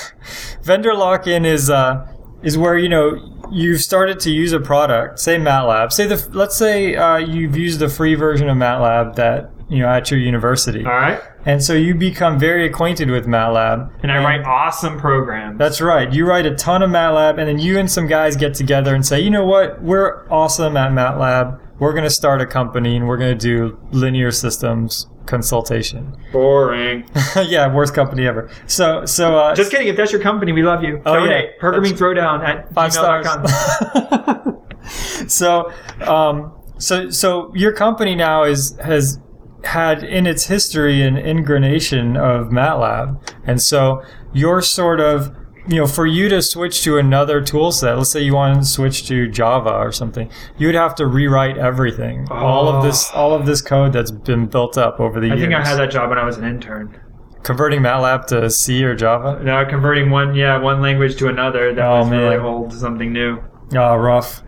vendor lock-in is uh, is where you know you've started to use a product, say MATLAB. Say the let's say uh, you've used the free version of MATLAB that you know at your university, All right, and so you become very acquainted with MATLAB. and I write awesome programs. That's right. You write a ton of MATLAB, and then you and some guys get together and say, you know what? We're awesome at MATLAB. We're going to start a company and we're going to do linear systems consultation. boring. yeah, worst company ever. So, so uh, Just kidding. If that's your company, we love you. Oh, yeah. Programming Throwdown at five stars. so, um, so, so your company now is has had in its history an ingranation of MATLAB, and so you're sort of you know, for you to switch to another tool set, let's say you want to switch to Java or something, you would have to rewrite everything. All of this, all of this code that's been built up over the I years. I think I had that job when I was an intern. Converting MATLAB to C or Java. No, converting one, yeah, one language to another that Oh, was really old to something new. Ah, rough.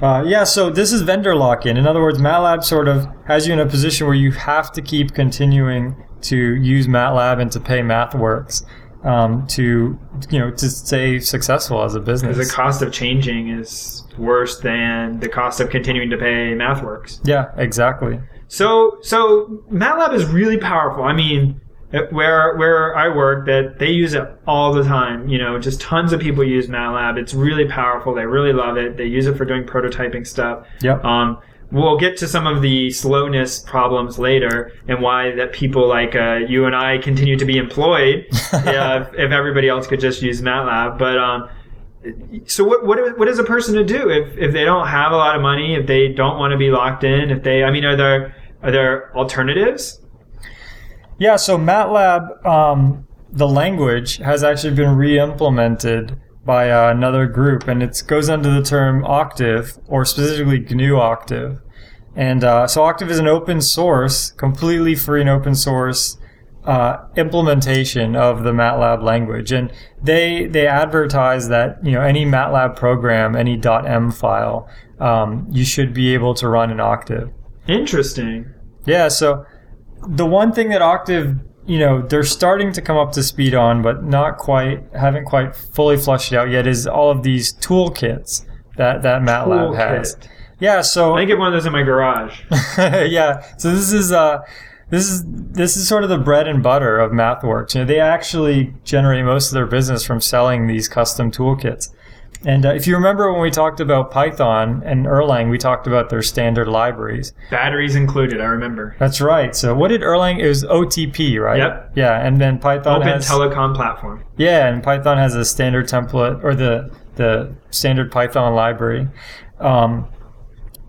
Uh, yeah, so this is vendor lock-in. In other words, MATLAB sort of has you in a position where you have to keep continuing to use MATLAB and to pay MathWorks um, to you know to stay successful as a business. the cost of changing is worse than the cost of continuing to pay MathWorks. yeah, exactly. So, so MATLAB is really powerful. I mean, where where I work, that they use it all the time. You know, just tons of people use MATLAB. It's really powerful. They really love it. They use it for doing prototyping stuff. Yep. Um, we'll get to some of the slowness problems later and why that people like uh, you and I continue to be employed if, if everybody else could just use MATLAB. But um, so what, what what is a person to do if, if they don't have a lot of money, if they don't want to be locked in, if they I mean are there are there alternatives? Yeah, so MATLAB, um, the language, has actually been re-implemented by uh, another group, and it goes under the term Octave, or specifically GNU Octave. And uh, so Octave is an open source, completely free and open source uh, implementation of the MATLAB language. And they they advertise that you know any MATLAB program, any .m file, um, you should be able to run in Octave. Interesting. Yeah, so the one thing that Octave, you know, they're starting to come up to speed on, but not quite, haven't quite fully flushed it out yet, is all of these toolkits that that MATLAB has. Toolkit. Yeah, so I get one of those in my garage. yeah, so this is uh, this is this is sort of the bread and butter of MathWorks. You know, they actually generate most of their business from selling these custom toolkits. And uh, if you remember when we talked about Python and Erlang, we talked about their standard libraries. Batteries included. I remember. That's right. So what did Erlang? It was OTP, right? Yep. Yeah, and then Python Open has telecom platform. yeah, and Python has a standard template or the the standard Python library. Um,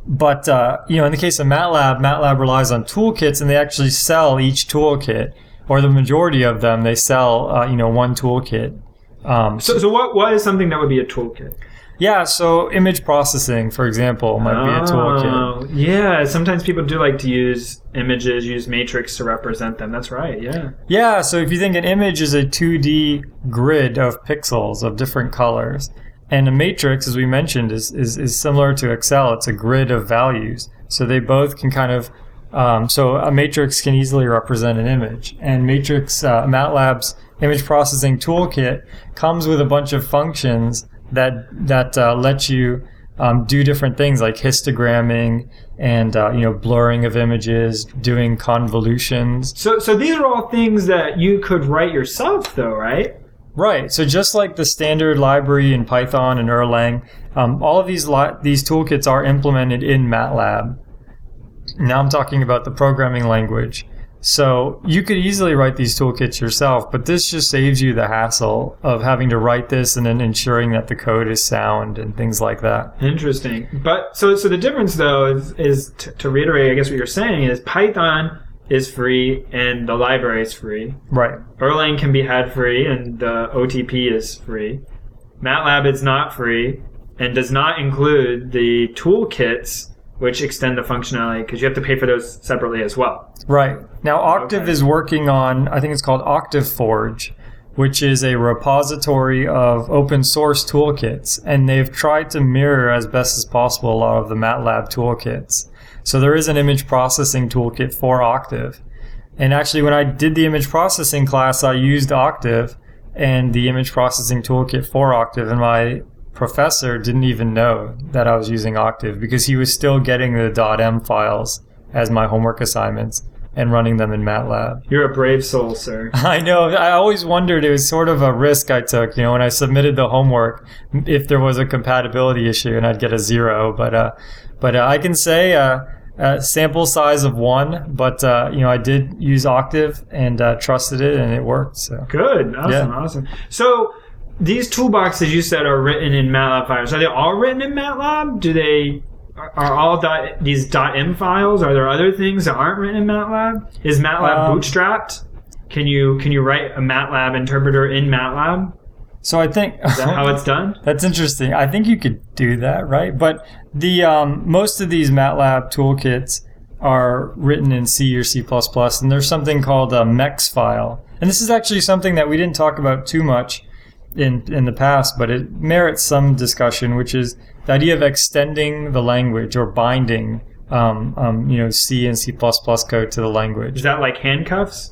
but uh, you know, in the case of MATLAB, MATLAB relies on toolkits, and they actually sell each toolkit, or the majority of them. They sell uh, you know one toolkit. Um, So, so what, what is something that would be a toolkit? yeah, so image processing, for example, might be a toolkit. Oh, Yeah, sometimes people do like to use images, use matrix to represent them. That's right. Yeah. Yeah, so if you think an image is a 2D grid of pixels of different colors, and a matrix, as we mentioned, is, is, is similar to Excel. It's a grid of values. So they both can kind of, um, so a matrix can easily represent an image. And Matrix, uh, MATLAB's image processing toolkit comes with a bunch of functions that, that uh, let you um, do different things like histogramming and, uh, you know, blurring of images, doing convolutions. So, so these are all things that you could write yourself, though, right? Right. So just like the standard library in Python and Erlang, um, all of these li- these toolkits are implemented in MATLAB. Now I'm talking about the programming language. So you could easily write these toolkits yourself, but this just saves you the hassle of having to write this and then ensuring that the code is sound and things like that. Interesting. But so, so the difference, though, is, is t- to reiterate, I guess what you're saying is Python is free and the library is free. Right. Erlang can be had free and the OTP is free. MATLAB is not free and does not include the toolkits which extend the functionality because you have to pay for those separately as well. Right. Now, Octave Okay. is working on, I think it's called Octave Forge, which is a repository of open source toolkits. And they've tried to mirror as best as possible a lot of the MATLAB toolkits. So there is an image processing toolkit for Octave. And actually, when I did the image processing class, I used Octave and the image processing toolkit for Octave. And my professor didn't even know that I was using Octave because he was still getting the .m files as my homework assignments and running them in MATLAB. You're a brave soul, sir. I know. I always wondered. It was sort of a risk I took, you know, when I submitted the homework, if there was a compatibility issue and I'd get a zero. But, uh, but uh, I can say, uh, uh, sample size of one, but uh, you know I did use Octave and uh, trusted it, and it worked. So Good. Awesome. Yeah. Awesome. So these toolboxes you said are written in MATLAB files. Are they all written in MATLAB? Do they are all dot, these .m files? Are there other things that aren't written in MATLAB? Is MATLAB Um, bootstrapped? Can you can you write a MATLAB interpreter in MATLAB? so I think Is that how it's done? That's interesting. I think you could do that, right? But the um, most of these MATLAB toolkits are written in C or C++, and there's something called a MEX file. And this is actually something that we didn't talk about too much in in the past, but it merits some discussion, which is the idea of extending the language or binding, um, um, you know, C and C++ code to the language. Is that like handcuffs?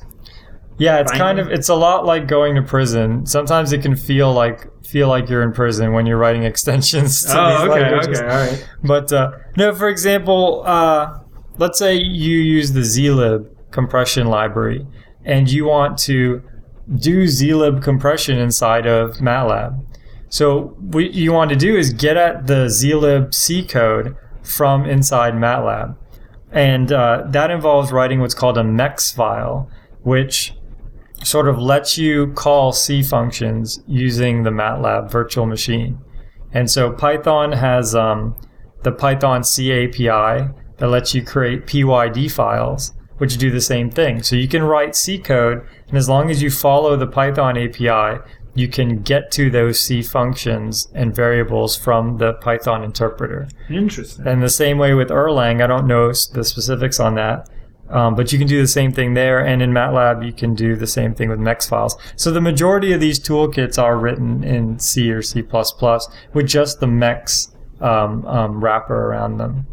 Yeah, it's kind of it's a lot like going to prison. Sometimes it can feel like feel like you're in prison when you're writing extensions to Oh, these okay, languages. okay, all right. But uh, no, for example, uh, let's say you use the zlib compression library and you want to do zlib compression inside of MATLAB. So what you want to do is get at the zlib C code from inside MATLAB. And uh, that involves writing what's called a MEX file, which sort of lets you call C functions using the MATLAB virtual machine. And so Python has um, the Python C API that lets you create PYD files, which do the same thing. So you can write C code, and as long as you follow the Python API, you can get to those C functions and variables from the Python interpreter. Interesting. And the same way with Erlang, I don't know the specifics on that, um, but you can do the same thing there. And in MATLAB, you can do the same thing with MEX files. So the majority of these toolkits are written in C or C++ with just the MEX um, um, wrapper around them.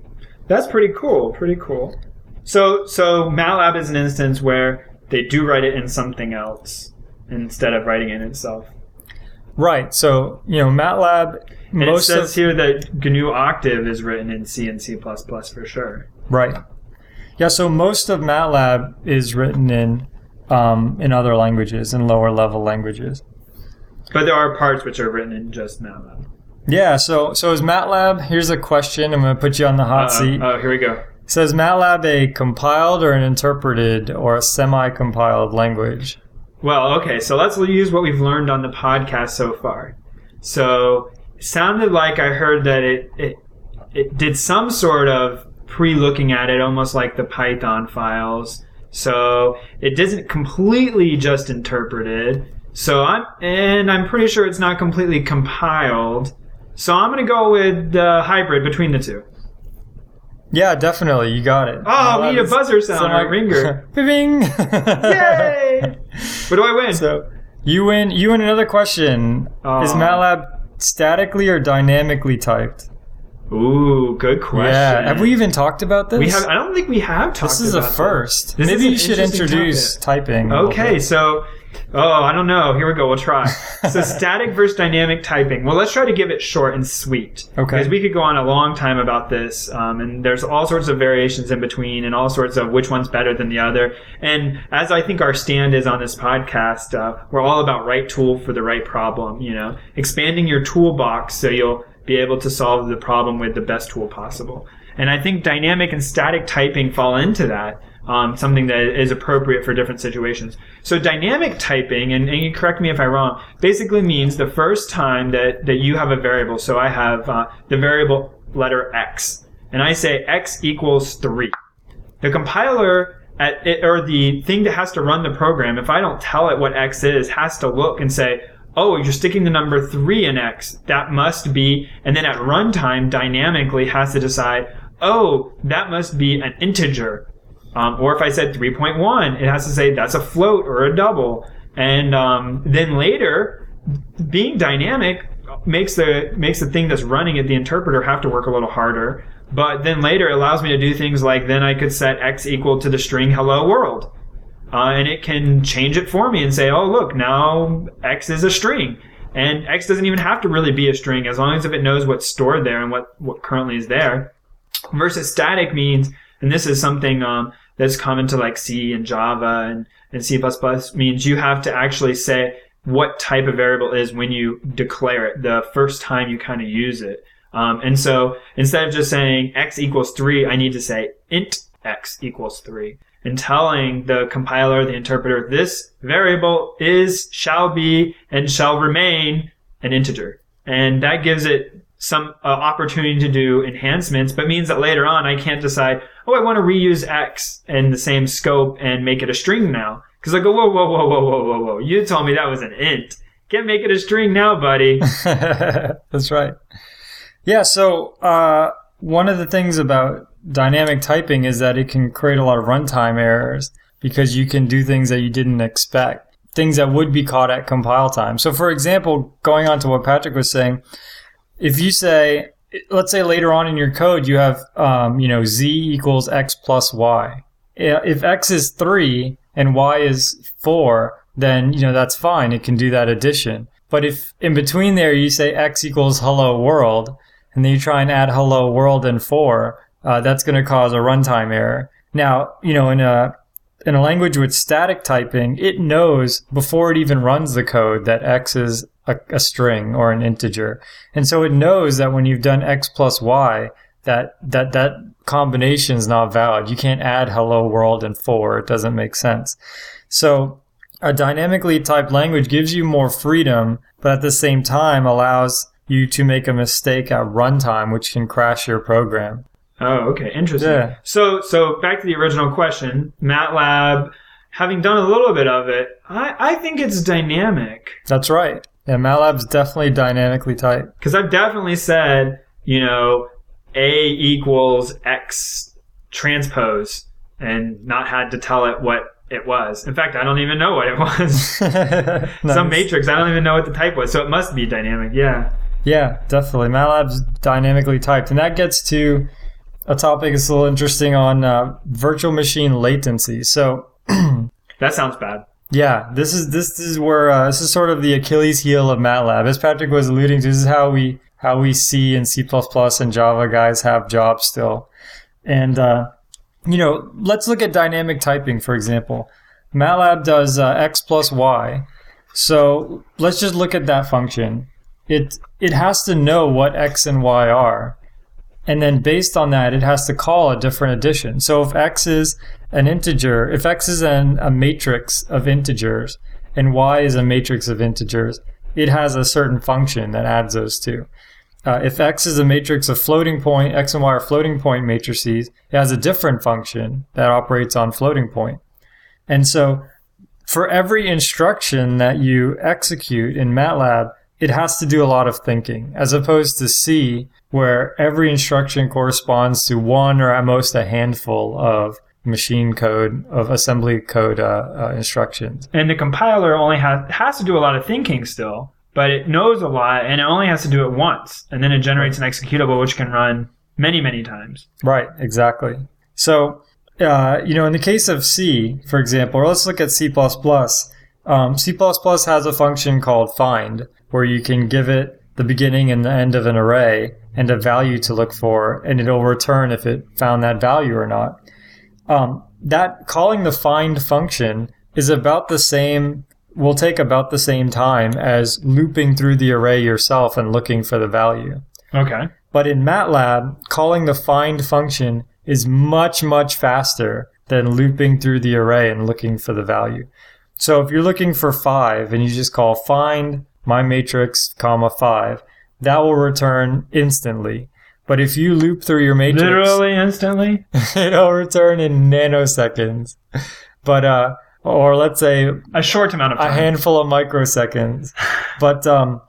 That's pretty cool. Pretty cool. So so MATLAB is an instance where they do write it in something else instead of writing it in itself. Right. So, you know, MATLAB, And it says of, here that GNU Octave is written in C and C++ for sure. right. Yeah. So most of MATLAB is written in, um, in other languages, in lower level languages. But there are parts which are written in just MATLAB. Yeah, so so is MATLAB? Here's a question. I'm going to put you on the hot Uh-oh. seat. Oh, here we go. Says MATLAB a compiled or an interpreted or a semi-compiled language? Well, okay, so let's use what we've learned on the podcast so far. So, it sounded like I heard that it, it it did some sort of pre-looking at it, almost like the Python files. So it isn't completely just interpreted. So I'm, and I'm pretty sure it's not completely compiled. So I'm going to go with the hybrid between the two. Yeah, definitely. You got it. Oh, we need a buzzer sound, like- a ringer. Bing! Yay! What do I win? So you win. You win another question. Is ah. MATLAB statically or dynamically typed? Ooh, good question. Yeah. Have we even talked about this? We have. I don't think we have talked. This is a first. Is Maybe an you should introduce typing. Okay, so oh, I don't know. Here we go. We'll try. so static versus dynamic typing. Well, let's try to give it short and sweet. Okay. Because we could go on a long time about this, um, and there's all sorts of variations in between, and all sorts of which one's better than the other. And as I think our stand is on this podcast, uh, we're all about right tool for the right problem. You know, expanding your toolbox so you'll be able to solve the problem with the best tool possible. And I think dynamic and static typing fall into that. Um, something that is appropriate for different situations. So dynamic typing, and, and you correct me if I'm wrong, basically means the first time that, that you have a variable. So I have uh, the variable letter x, and I say x equals three. The compiler at it, or the thing that has to run the program, if I don't tell it what x is, has to look and say, oh, you're sticking the number three in x. That must be, and then at runtime dynamically has to decide, oh, that must be an integer. Um, or if I said 3.1, it has to say that's a float or a double. And um, then later, being dynamic makes the makes the thing that's running at the interpreter have to work a little harder. But then later, it allows me to do things like then I could set x equal to the string hello world. Uh, and it can change it for me and say, oh, look, now x is a string. And x doesn't even have to really be a string as long as if it knows what's stored there and what, what currently is there. Versus static means, and this is something um, that's common to like C and Java and, and C++ means you have to actually say what type of variable is when you declare it the first time you kind of use it. Um, and so instead of just saying x equals three, I need to say int x equals three and telling the compiler, the interpreter, this variable is, shall be, and shall remain an integer. And that gives it some uh, opportunity to do enhancements, but means that later on I can't decide, oh, I want to reuse X in the same scope and make it a string now. Because I go, whoa, whoa, whoa, whoa, whoa, whoa, whoa. You told me that was an int. Can't make it a string now, buddy. That's right. Yeah, so uh, one of the things about dynamic typing is that it can create a lot of runtime errors because you can do things that you didn't expect, things that would be caught at compile time. So, for example, going on to what Patrick was saying, if you say, let's say later on in your code you have, um, you know, z equals x plus y. If x is three and y is four, then you know that's fine. It can do that addition. But if in between there you say x equals hello world, and then you try and add hello world and four, uh, that's going to cause a runtime error. Now, you know, in a in a language with static typing, it knows before it even runs the code that x is a, a string or an integer, and so it knows that when you've done x plus y, that that that combination is not valid. You can't add hello world and four; it doesn't make sense. So a dynamically typed language gives you more freedom, but at the same time allows you to make a mistake at runtime, which can crash your program. Oh, okay, interesting. Yeah. So, so back to the original question, MATLAB. Having done a little bit of it, I, I think it's dynamic That's right. Yeah, MATLAB's definitely dynamically typed. because I've definitely said, you know, A equals X transpose and not had to tell it what it was. In fact, I don't even know what it was. Some matrix, I don't even know what the type was, so it must be dynamic. Yeah. Yeah, definitely. MATLAB's dynamically typed. And that gets to a topic that's a little interesting on uh, virtual machine latency. So, That sounds bad. yeah, this is this is where uh, this is sort of the Achilles heel of MATLAB. As Patrick was alluding to, this is how we how we C and C++ and Java guys have jobs still. And uh, you know, let's look at dynamic typing for example. MATLAB does uh, x plus y. So let's just look at that function. It it has to know what x and y are. And then based on that, it has to call a different addition. So if x is an integer, if x is an, a matrix of integers and y is a matrix of integers, it has a certain function that adds those two. uh, if x is a matrix of floating point, x and y are floating point matrices, it has a different function that operates on floating point. And so for every instruction that you execute in MATLAB, it has to do a lot of thinking, as opposed to C, where every instruction corresponds to one or at most a handful of machine code of assembly code uh, uh, instructions. And the compiler only has has to do a lot of thinking still, but it knows a lot and it only has to do it once, and then it generates an executable which can run many many times. Right. Exactly. So. Uh, you know, in the case of C, for example, or let's look at C++. Um, C++ has a function called find, where you can give it the beginning and the end of an array and a value to look for, and it'll return if it found that value or not. Um, that calling the find function is about the same, will take about the same time as looping through the array yourself and looking for the value. Okay. But in MATLAB, calling the find function is much, much faster than looping through the array and looking for the value. So if you're looking for five and you just call find my matrix, comma five, that will return instantly. But if you loop through your matrix, Literally instantly. it'll return in nanoseconds. But uh, or let's say A short amount of time. a handful of microseconds. But um,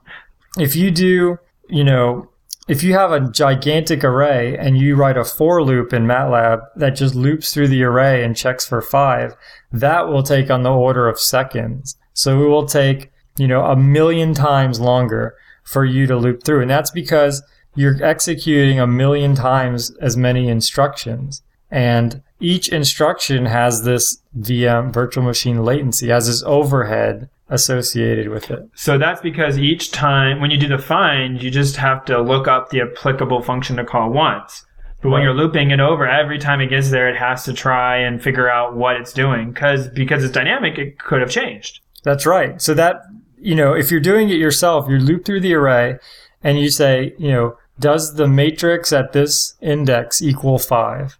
if you do, you know, if you have a gigantic array and you write a for loop in MATLAB that just loops through the array and checks for five, that will take on the order of seconds. So it will take, you know, a million times longer for you to loop through. And that's because you're executing a million times as many instructions. And each instruction has this VM virtual machine latency, has this overhead associated with it. So that's because each time when you do the find, you just have to look up the applicable function to call once. But when you're looping it over, every time it gets there, it has to try and figure out what it's doing. Cause, because it's dynamic, it could have changed. That's right. So that, you know, if you're doing it yourself, you loop through the array and you say, you know, does the matrix at this index equal five?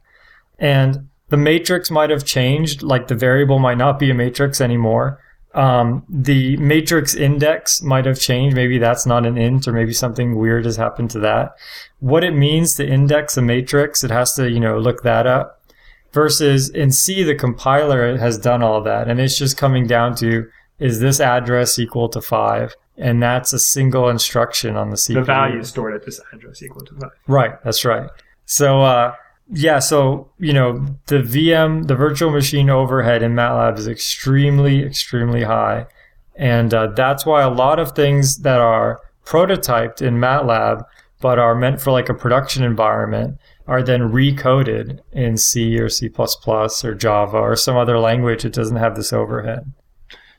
And the matrix might have changed, like the variable might not be a matrix anymore. Um, the matrix index might have changed. Maybe that's not an int or maybe something weird has happened to that. What it means to index a matrix, it has to, you know, look that up. Versus in C, the compiler has done all that. And it's just coming down to, is this address equal to five? And that's a single instruction on the CPU. The value stored at this address equal to five. Right, that's right. So, uh, yeah, so, you know, the VM, the virtual machine overhead in MATLAB is extremely, extremely high. And uh, that's why a lot of things that are prototyped in MATLAB but are meant for like a production environment are then recoded in C or C++ or Java or some other language that doesn't have this overhead.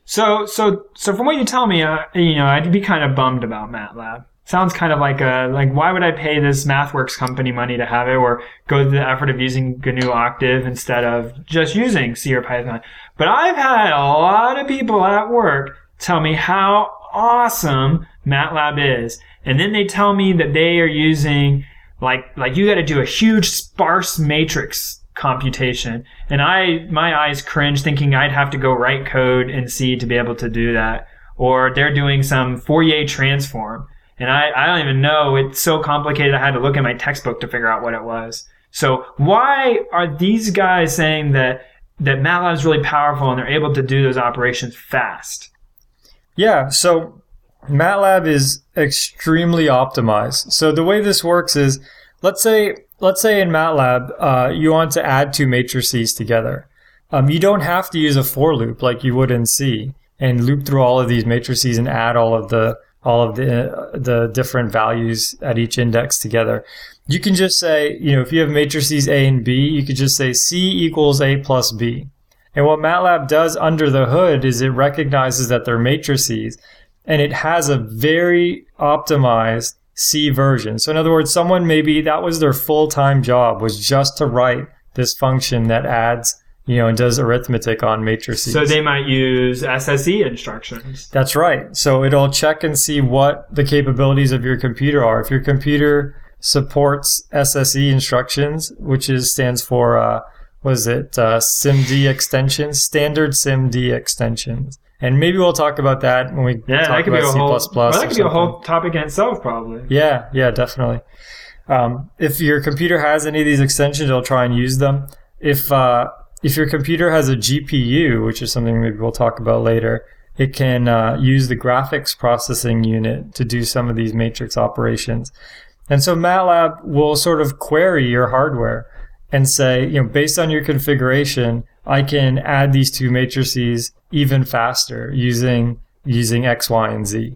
So, so, so from what you tell me, uh, you know, I'd be kind of bummed about MATLAB. Sounds kind of like a, like, why would I pay this MathWorks company money to have it or go to the effort of using GNU Octave instead of just using C or Python? But I've had a lot of people at work tell me how awesome MATLAB is. And then they tell me that they are using, like, like you gotta do a huge sparse matrix computation. And I, my eyes cringe thinking I'd have to go write code in C to be able to do that. Or they're doing some Fourier transform. And I, I don't even know. It's so complicated. I had to look at my textbook to figure out what it was. So why are these guys saying that, that MATLAB is really powerful and they're able to do those operations fast? Yeah, so MATLAB is extremely optimized. So the way this works is, let's say, let's say in MATLAB, uh, you want to add two matrices together. Um, you don't have to use a for loop like you would in C and loop through all of these matrices and add all of the all of the uh, the different values at each index together. You can just say, you know, if you have matrices A and B, you could just say C equals A plus B. And what MATLAB does under the hood is it recognizes that they're matrices and it has a very optimized C version. So in other words, someone maybe that was their full-time job was just to write this function that adds, you know, and does arithmetic on matrices. So they might use SSE instructions. That's right. So it'll check and see what the capabilities of your computer are. If your computer supports SSE instructions, which is stands for uh, was it uh, SIMD extensions, standard SIMD extensions, And maybe we'll talk about that when we Yeah, talk that could be about C++. whole. Well, that could be a whole topic in itself, probably. Yeah, yeah, definitely. Um, if your computer has any of these extensions, I'll try and use them. If uh, if your computer has a GPU, which is something maybe we'll talk about later, it can uh, use the graphics processing unit to do some of these matrix operations. And so MATLAB will sort of query your hardware and say, you know, based on your configuration, I can add these two matrices even faster using using X, Y, and Z.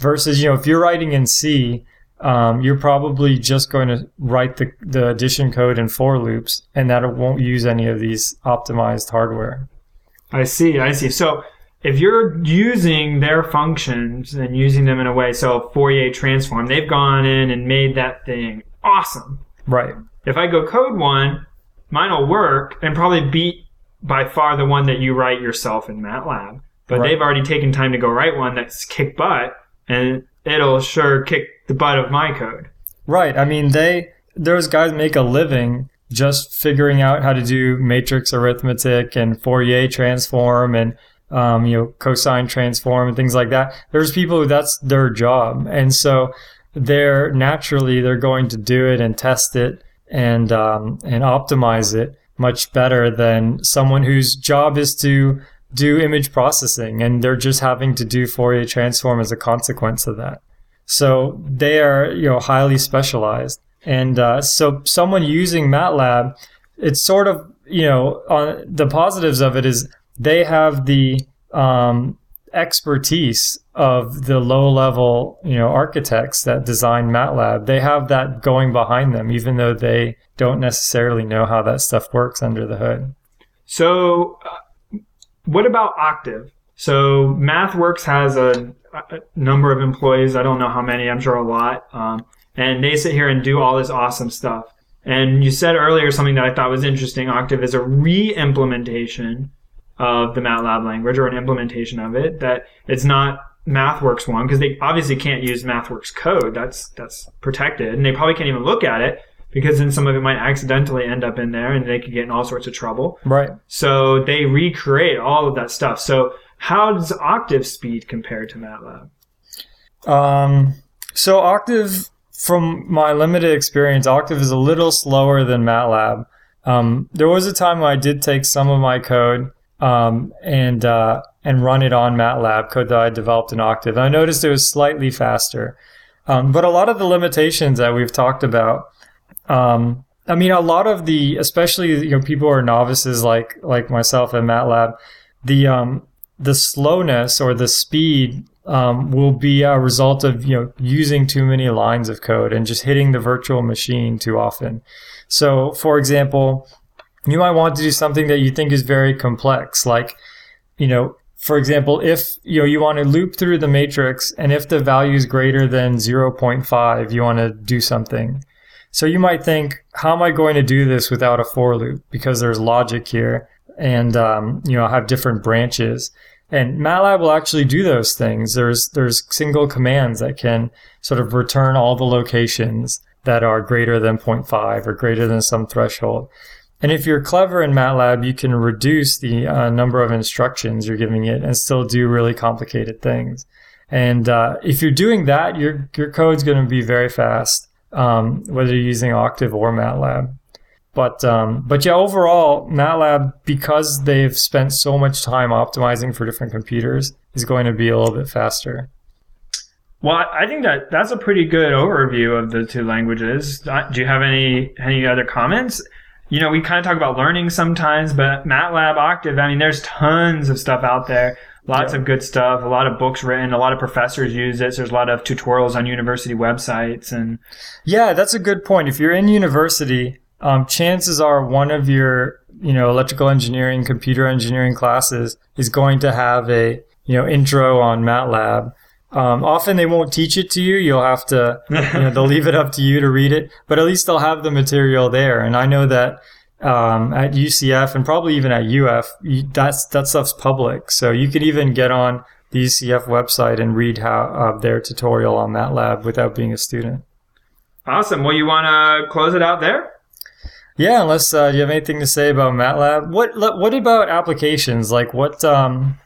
Versus, you know, if you're writing in C, um, you're probably just going to write the, the addition code in for loops, and that it won't use any of these optimized hardware. I see. I see. So if you're using their functions and using them in a way, so Fourier transform, they've gone in and made that thing awesome. Right. If I go code one, mine will work and probably beat by far the one that you write yourself in MATLAB. But Right. they've already taken time to go write one that's kick butt, and it'll sure kick the butt of my code. Right. I mean, they those guys make a living just figuring out how to do matrix arithmetic and Fourier transform and um, you know cosine transform and things like that. There's people who that's their job, and so they're naturally they're going to do it and test it and um, and optimize it much better than someone whose job is to do image processing and they're just having to do Fourier transform as a consequence of that. So they are, you know, highly specialized. And uh, so someone using MATLAB, it's sort of, you know, on the positives of it is they have the um, expertise of the low level, you know, architects that design MATLAB. They have that going behind them, even though they don't necessarily know how that stuff works under the hood. So, uh, what about Octave? So, MathWorks has a, a number of employees. I don't know how many. I'm sure a lot. Um, and they sit here and do all this awesome stuff. And you said earlier something that I thought was interesting. Octave is a re-implementation of the MATLAB language or an implementation of it. That it's not MathWorks one because they obviously can't use MathWorks code. That's that's protected, and they probably can't even look at it because then some of it might accidentally end up in there, and they could get in all sorts of trouble. Right. So they recreate all of that stuff. So how does Octave speed compare to MATLAB? Um, so Octave, from my limited experience, Octave is a little slower than MATLAB. Um, there was a time when I did take some of my code um, and uh, and run it on MATLAB code that I developed in Octave. I noticed it was slightly faster. Um, but a lot of the limitations that we've talked about, um, I mean, a lot of the, especially you know, people who are novices like like myself in MATLAB, the um, the slowness or the speed um, will be a result of you know using too many lines of code and just hitting the virtual machine too often. So, for example, you might want to do something that you think is very complex, like you know, for example, if you know you want to loop through the matrix, and if the value is greater than 0.5, you want to do something. So you might think, how am I going to do this without a for loop? Because there's logic here, and um, you know I have different branches. And MATLAB will actually do those things. There's there's single commands that can sort of return all the locations that are greater than 0.5 or greater than some threshold. And if you're clever in MATLAB, you can reduce the uh, number of instructions you're giving it and still do really complicated things. And uh, if you're doing that, your your code's going to be very fast, um, whether you're using Octave or MATLAB. But um, but yeah, overall, MATLAB because they've spent so much time optimizing for different computers is going to be a little bit faster. Well, I think that that's a pretty good overview of the two languages. Uh, Do you have any any other comments? You know, we kind of talk about learning sometimes, but MATLAB, Octave, I mean, there's tons of stuff out there. Lots Yeah. of good stuff. A lot of books written. A lot of professors use it. So there's a lot of tutorials on university websites and Yeah, that's a good point. If you're in university, um, chances are one of your you know electrical engineering, computer engineering classes is going to have a you know intro on MATLAB. Um, often they won't teach it to you. You'll have to you know, they'll leave it up to you to read it, but at least they'll have the material there. And I know that um, at UCF and probably even at UF, you, that's that stuff's public, so you could even get on the UCF website and read how uh, their tutorial on MATLAB without being a student. awesome. Well, you want to close it out there? Yeah, unless uh, you have anything to say about MATLAB? What what about applications? Like what um,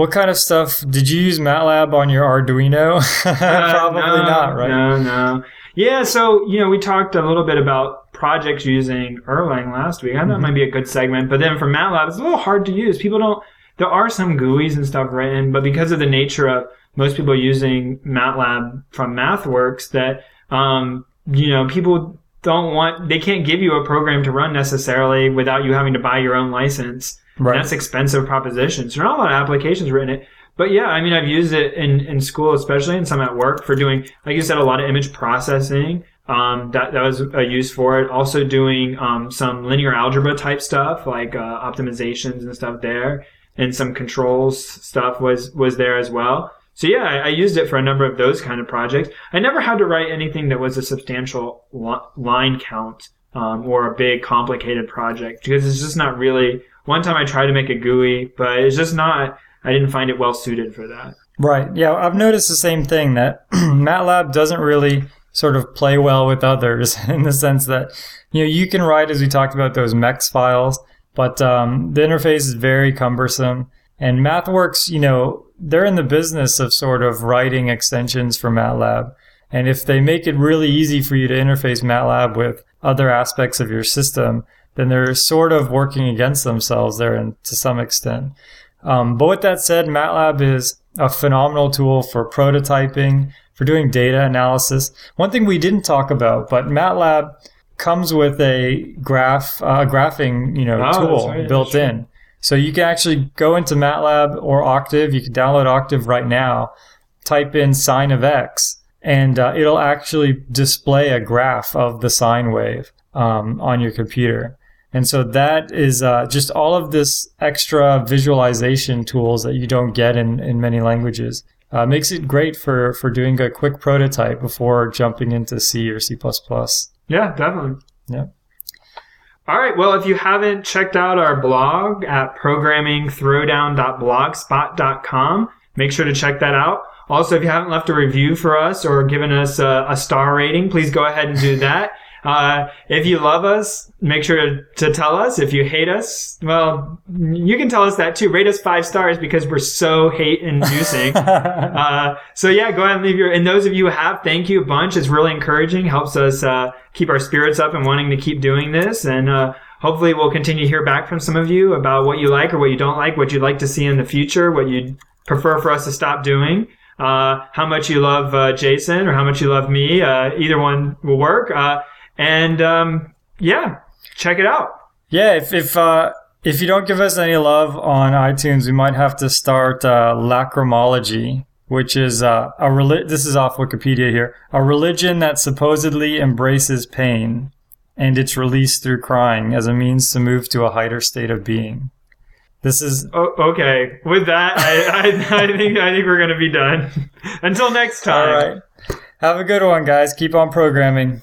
What kind of stuff did you use MATLAB on your Arduino? Probably Uh, no, not, right? No, no. Yeah, so you know, we talked a little bit about projects using Erlang last week. I thought Mm-hmm. that might be a good segment, but then for MATLAB, it's a little hard to use. People don't. There are some GUIs and stuff written, but because of the nature of most people using MATLAB from MathWorks, that um, you know, people don't want. They can't give you a program to run necessarily without you having to buy your own license. Right. That's expensive proposition. So not a lot of applications written it. But yeah, I mean, I've used it in, in school, especially and some at work for doing, like you said, a lot of image processing. Um, that, that was a use for it. Also doing, um, some linear algebra type stuff, like, uh, optimizations and stuff there. And some controls stuff was, was there as well. So yeah, I, I used it for a number of those kind of projects. I never had to write anything that was a substantial li- line count, um, or a big complicated project because it's just not really, one time I tried to make a GUI, but it's just not, I didn't find it well suited for that. Right. Yeah, I've noticed the same thing that MATLAB doesn't really sort of play well with others in the sense that you know you can write as we talked about those MEX files, but um, the interface is very cumbersome. And MathWorks, you know, they're in the business of sort of writing extensions for MATLAB. And if they make it really easy for you to interface MATLAB with other aspects of your system, then they're sort of working against themselves there and to some extent. Um, but with that said, MATLAB is a phenomenal tool for prototyping, for doing data analysis. One thing we didn't talk about, but MATLAB comes with a graph, uh, graphing, you know, Oh, tool right, built in. So you can actually go into MATLAB or Octave. You can download Octave right now, type in sine of x, and uh, it'll actually display a graph of the sine wave um, on your computer. And so that is uh, just all of this extra visualization tools that you don't get in, in many languages. Uh, makes it great for, for doing a quick prototype before jumping into C or C++. Yeah, definitely. Yeah. All right. Well, if you haven't checked out our blog at programmingthrowdown.blogspot.com, make sure to check that out. Also, if you haven't left a review for us or given us a, a star rating, please go ahead and do that. Uh, if you love us, make sure to, tell us. If you hate us, well, you can tell us that too. Rate us five stars because we're so hate inducing. uh, so yeah, go ahead and leave your, and those of you who have, thank you a bunch. It's really encouraging, helps us, uh, keep our spirits up and wanting to keep doing this. And, uh, hopefully we'll continue to hear back from some of you about what you like or what you don't like, what you'd like to see in the future, what you'd prefer for us to stop doing. Uh, how much you love, uh, Jason or how much you love me. Uh, either one will work. And, um, yeah, check it out. Yeah, if if uh, if you don't give us any love on iTunes, we might have to start uh, lacrimology, which is uh, a reli- This is off Wikipedia here. A religion that supposedly embraces pain, and it's released through crying as a means to move to a higher state of being. This is Oh, okay. With that, I, I, I think I think we're gonna be done. Until next time. right. Have a good one, guys. Keep on programming.